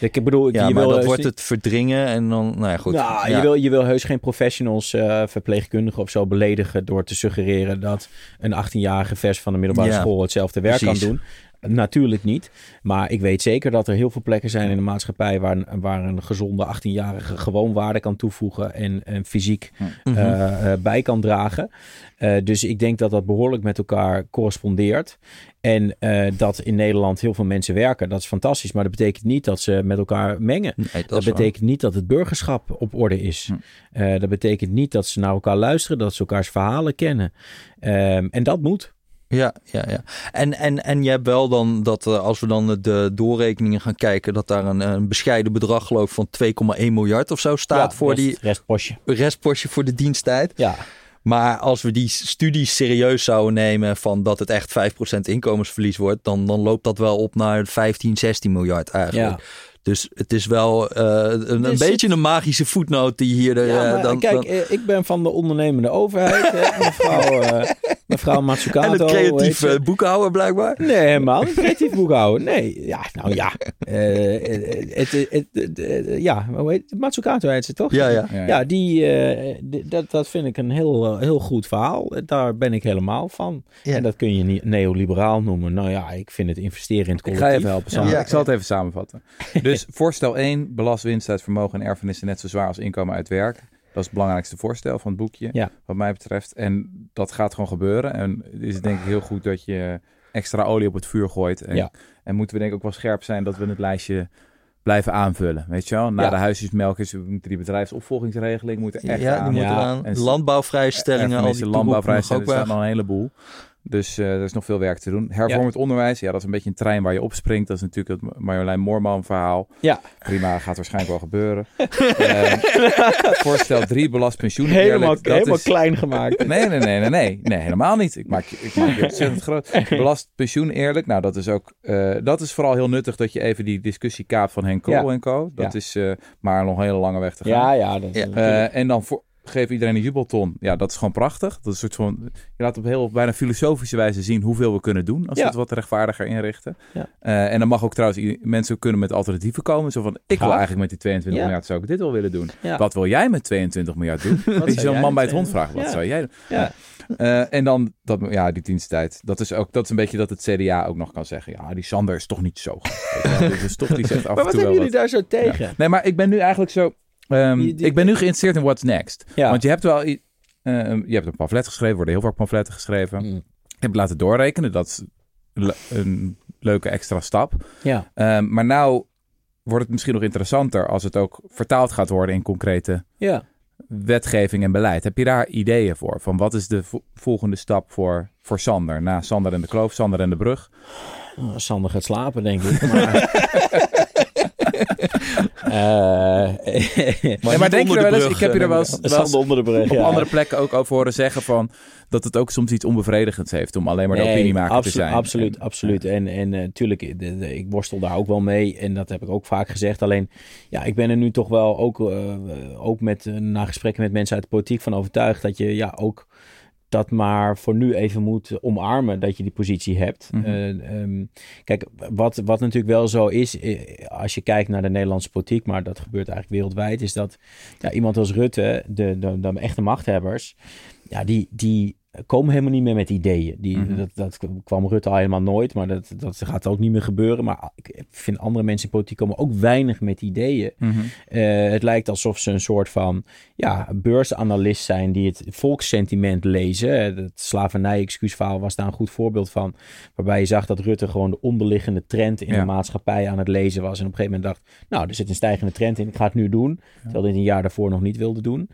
Ik bedoel, Ja, je maar wil dat heus wordt het verdringen en dan... Nou ja, goed. Nou, Ja. je, wil, je wil heus geen professionals, eh, verpleegkundigen of zo beledigen door te suggereren dat een 18-jarige vers van de middelbare Ja, school hetzelfde werk precies. kan doen. Natuurlijk niet. Maar ik weet zeker dat er heel veel plekken zijn in de maatschappij waar, een- waar een gezonde 18-jarige gewoon waarde kan toevoegen en, en fysiek Mhm. eh, eh, bij kan dragen. Eh, dus ik denk dat dat behoorlijk met elkaar correspondeert. En eh, dat in Nederland heel veel mensen werken. Dat is fantastisch. Maar dat betekent niet dat ze met elkaar mengen. Nee, dat, Dat, is waar. betekent niet dat het burgerschap op orde is. Eh, dat betekent niet dat ze naar elkaar luisteren, dat ze elkaars verhalen kennen. Ehm, en dat moet. Ja, ja, ja. En, en, en je hebt wel dan dat eh, als we dan de doorrekeningen gaan kijken, dat daar een, een bescheiden bedrag geloof ik van 2,1 miljard of zo staat Ja, voor rest, die restpostje. restpostje voor de diensttijd. Ja, Maar als we die studies serieus zouden nemen van dat het echt 5% inkomensverlies wordt, dan, dan loopt dat wel op naar 15, 16 miljard eigenlijk. ja. Dus het is wel eh, een, een Dus beetje een magische voetnoot die hier... De, ja eh, maar dan, kijk, dan- eh, ik ben van de ondernemende overheid. hè. *laughs* mevrouw, eh, mevrouw Matsukato. en het creatief eh, boekhouden blijkbaar. Nee, helemaal niet creatief boekhouden. Nee, ja, nou ja. Eh, ja, hoe heet het? Matsukato heet ze toch? Ja, ja. Ja, Ja, die, eh, die- dat, dat vind ik een heel, heel goed verhaal. Daar ben ik helemaal van. Ja. En dat kun je niet neoliberaal noemen. Nou ja, ik vind het investeren in het Ik collectief. ga je even helpen. Ja. Ik zal het even samenvatten. *laughs* Dus voorstel 1, belast winst uit vermogen en erfenissen net zo zwaar als inkomen uit werk. Dat is het belangrijkste voorstel van het boekje, Ja. wat mij betreft. En dat gaat gewoon gebeuren. En het is denk ik heel goed dat je extra olie op het vuur gooit. En, Ja. en moeten we denk ik ook wel scherp zijn dat we het lijstje blijven aanvullen. Weet je wel? Na Ja. de huisjesmelk is, we moeten die bedrijfsopvolgingsregeling moeten echt ja, aan. die moeten Ja. En Landbouwvrijstellingen, al die landbouwvrijstellingen, er weg. nog een heleboel. Dus eh, er is nog veel werk te doen. Hervormend onderwijs, ja, dat is een beetje een trein waar je opspringt. Dat is natuurlijk het Marjolein Moorman verhaal. Ja. Prima, gaat waarschijnlijk wel gebeuren. *laughs* Eh, voorstel 3, belast pensioen. Helemaal, eerlijk. Dat helemaal is- klein gemaakt. Nee, nee, nee, nee, nee, nee, helemaal niet. Ik maak je, ik maak je ontzettend groot. *laughs* Belast pensioen eerlijk. Nou, dat is ook, eh, dat is vooral heel nuttig dat je even die discussie kaapt van Henk Krol Ja. en co. Dat Ja. is maar nog een hele lange weg te gaan. Ja, ja. Dat, Ja. En dan voor, geef iedereen een jubelton. Ja, dat is gewoon prachtig. Dat is een soort van, je laat op heel bijna filosofische wijze zien hoeveel we kunnen doen als we Ja. het wat rechtvaardiger inrichten. Ja. Eh, en dan mag ook trouwens mensen kunnen met alternatieven komen. Zo van, ik wil eigenlijk met die 22 Ja. miljard zou ik dit wel willen doen. Wat wil jij met 22 miljard doen? *laughs* Als je zo'n man bij het hond vraagt, wat zou jij doen? Ja. Eh, en dan, dat, ja, die diensttijd. Dat is ook dat is een beetje dat het CDA ook nog kan zeggen. Ja, die Sander is toch niet zo goed. Dus toch, die zegt *laughs* af Maar wat hebben jullie wat. daar zo tegen? Nee, maar ik ben nu eigenlijk zo. Ehm, Die- die- ik ben nu geïnteresseerd in what's next. Ja. Want je hebt wel. ehm, je hebt een pamflet geschreven, worden heel vaak pamfletten geschreven. Mm. Ik heb het laten doorrekenen. Dat is le- een leuke extra stap. Ja. Ehm, maar nou wordt het misschien nog interessanter als het ook vertaald gaat worden in concrete Ja. wetgeving en beleid. Heb je daar ideeën voor? Van wat is de vo- volgende stap voor, voor Sander? Na Sander en de Kloof, Sander en de Brug. Oh, Sander gaat slapen, denk ik. Maar... *laughs* Eh, *laughs* maar denk je er wel eens, ik heb je er wel eens, onder de brug, op ja. andere plekken ook over horen zeggen van dat het ook soms iets onbevredigends heeft om alleen maar de Nee, opiniemaker absolu- te zijn. Absoluut, En- absoluut. En, en eh, tuurlijk, de- de- ik worstel daar ook wel mee. En dat heb ik ook vaak gezegd. Alleen, ja, ik ben er nu toch wel ook, eh, ook met, eh, na gesprekken met mensen uit de politiek van overtuigd dat je ja ook dat maar voor nu even moet omarmen dat je die positie hebt. Mhm. Eh, ehm, kijk, wat, wat natuurlijk wel zo is, eh, als je kijkt naar de Nederlandse politiek, maar dat gebeurt eigenlijk wereldwijd, is dat ja, iemand als Rutte, de, de, de echte machthebbers, ja, die, die komen helemaal niet meer met ideeën. Die, Mhm. dat, dat kwam Rutte al helemaal nooit, maar dat, dat gaat ook niet meer gebeuren. Maar ik vind andere mensen in politiek komen ook weinig met ideeën. Mhm. Eh, het lijkt alsof ze een soort van ja, beursanalist zijn die het volkssentiment lezen. Eh, Het slavernij-excuusverhaal was daar een goed voorbeeld van. Waarbij je zag dat Rutte gewoon de onderliggende trend in Ja. de maatschappij aan het lezen was. En op een gegeven moment dacht, nou, er zit een stijgende trend in, ik ga het nu doen. Terwijl hij het een jaar daarvoor nog niet wilde doen.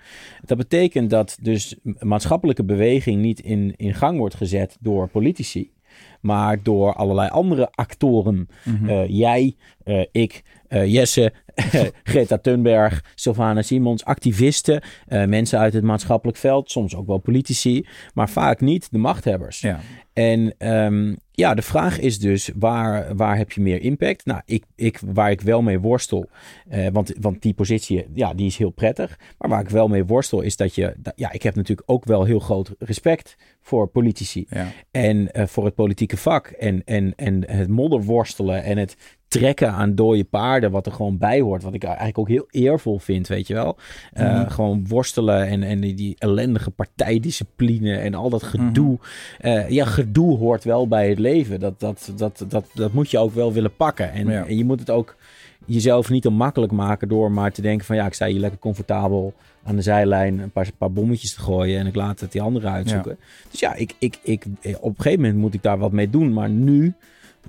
Dat betekent dat dus maatschappelijke beweging niet in, in gang wordt gezet door politici. Maar door allerlei andere actoren. Mhm. Eh, jij, eh, ik, eh, Jesse, *laughs* Greta Thunberg, Sylvana Simons, activisten, mensen uit het maatschappelijk veld, soms ook wel politici, maar vaak niet de machthebbers. ja. En ehm, ja, de vraag is dus, waar, waar heb je meer impact? Nou, ik, ik, waar ik wel mee worstel, eh, want, want die positie, ja, die is heel prettig. Maar waar ik wel mee worstel is dat je, dat- ja, ik heb natuurlijk ook wel heel groot respect voor politici. Ja. En eh, voor het politieke vak. En, en, en het modderworstelen en het trekken aan dode paarden, wat er gewoon bij hoort. Wat ik eigenlijk ook heel eervol vind, weet je wel. Eh, Mhm. Gewoon worstelen en, en die, die ellendige partijdiscipline en al dat gedoe. Eh, ja, gedoe hoort wel bij het leven. Dat, dat, dat, dat, dat moet je ook wel willen pakken. En, Ja. en je moet het ook jezelf niet te makkelijk maken door maar te denken van ja, ik sta hier lekker comfortabel aan de zijlijn een paar, paar bommetjes te gooien en ik laat het die anderen uitzoeken. Dus ja, ik, ik, ik, op een gegeven moment moet ik daar wat mee doen, maar nu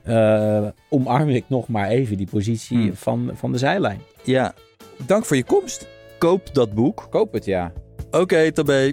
eh, omarm ik nog maar even die positie Hmm. van, van de zijlijn. Ja, Dank voor je komst. koop dat boek. Koop het, ja. Oké, tabé.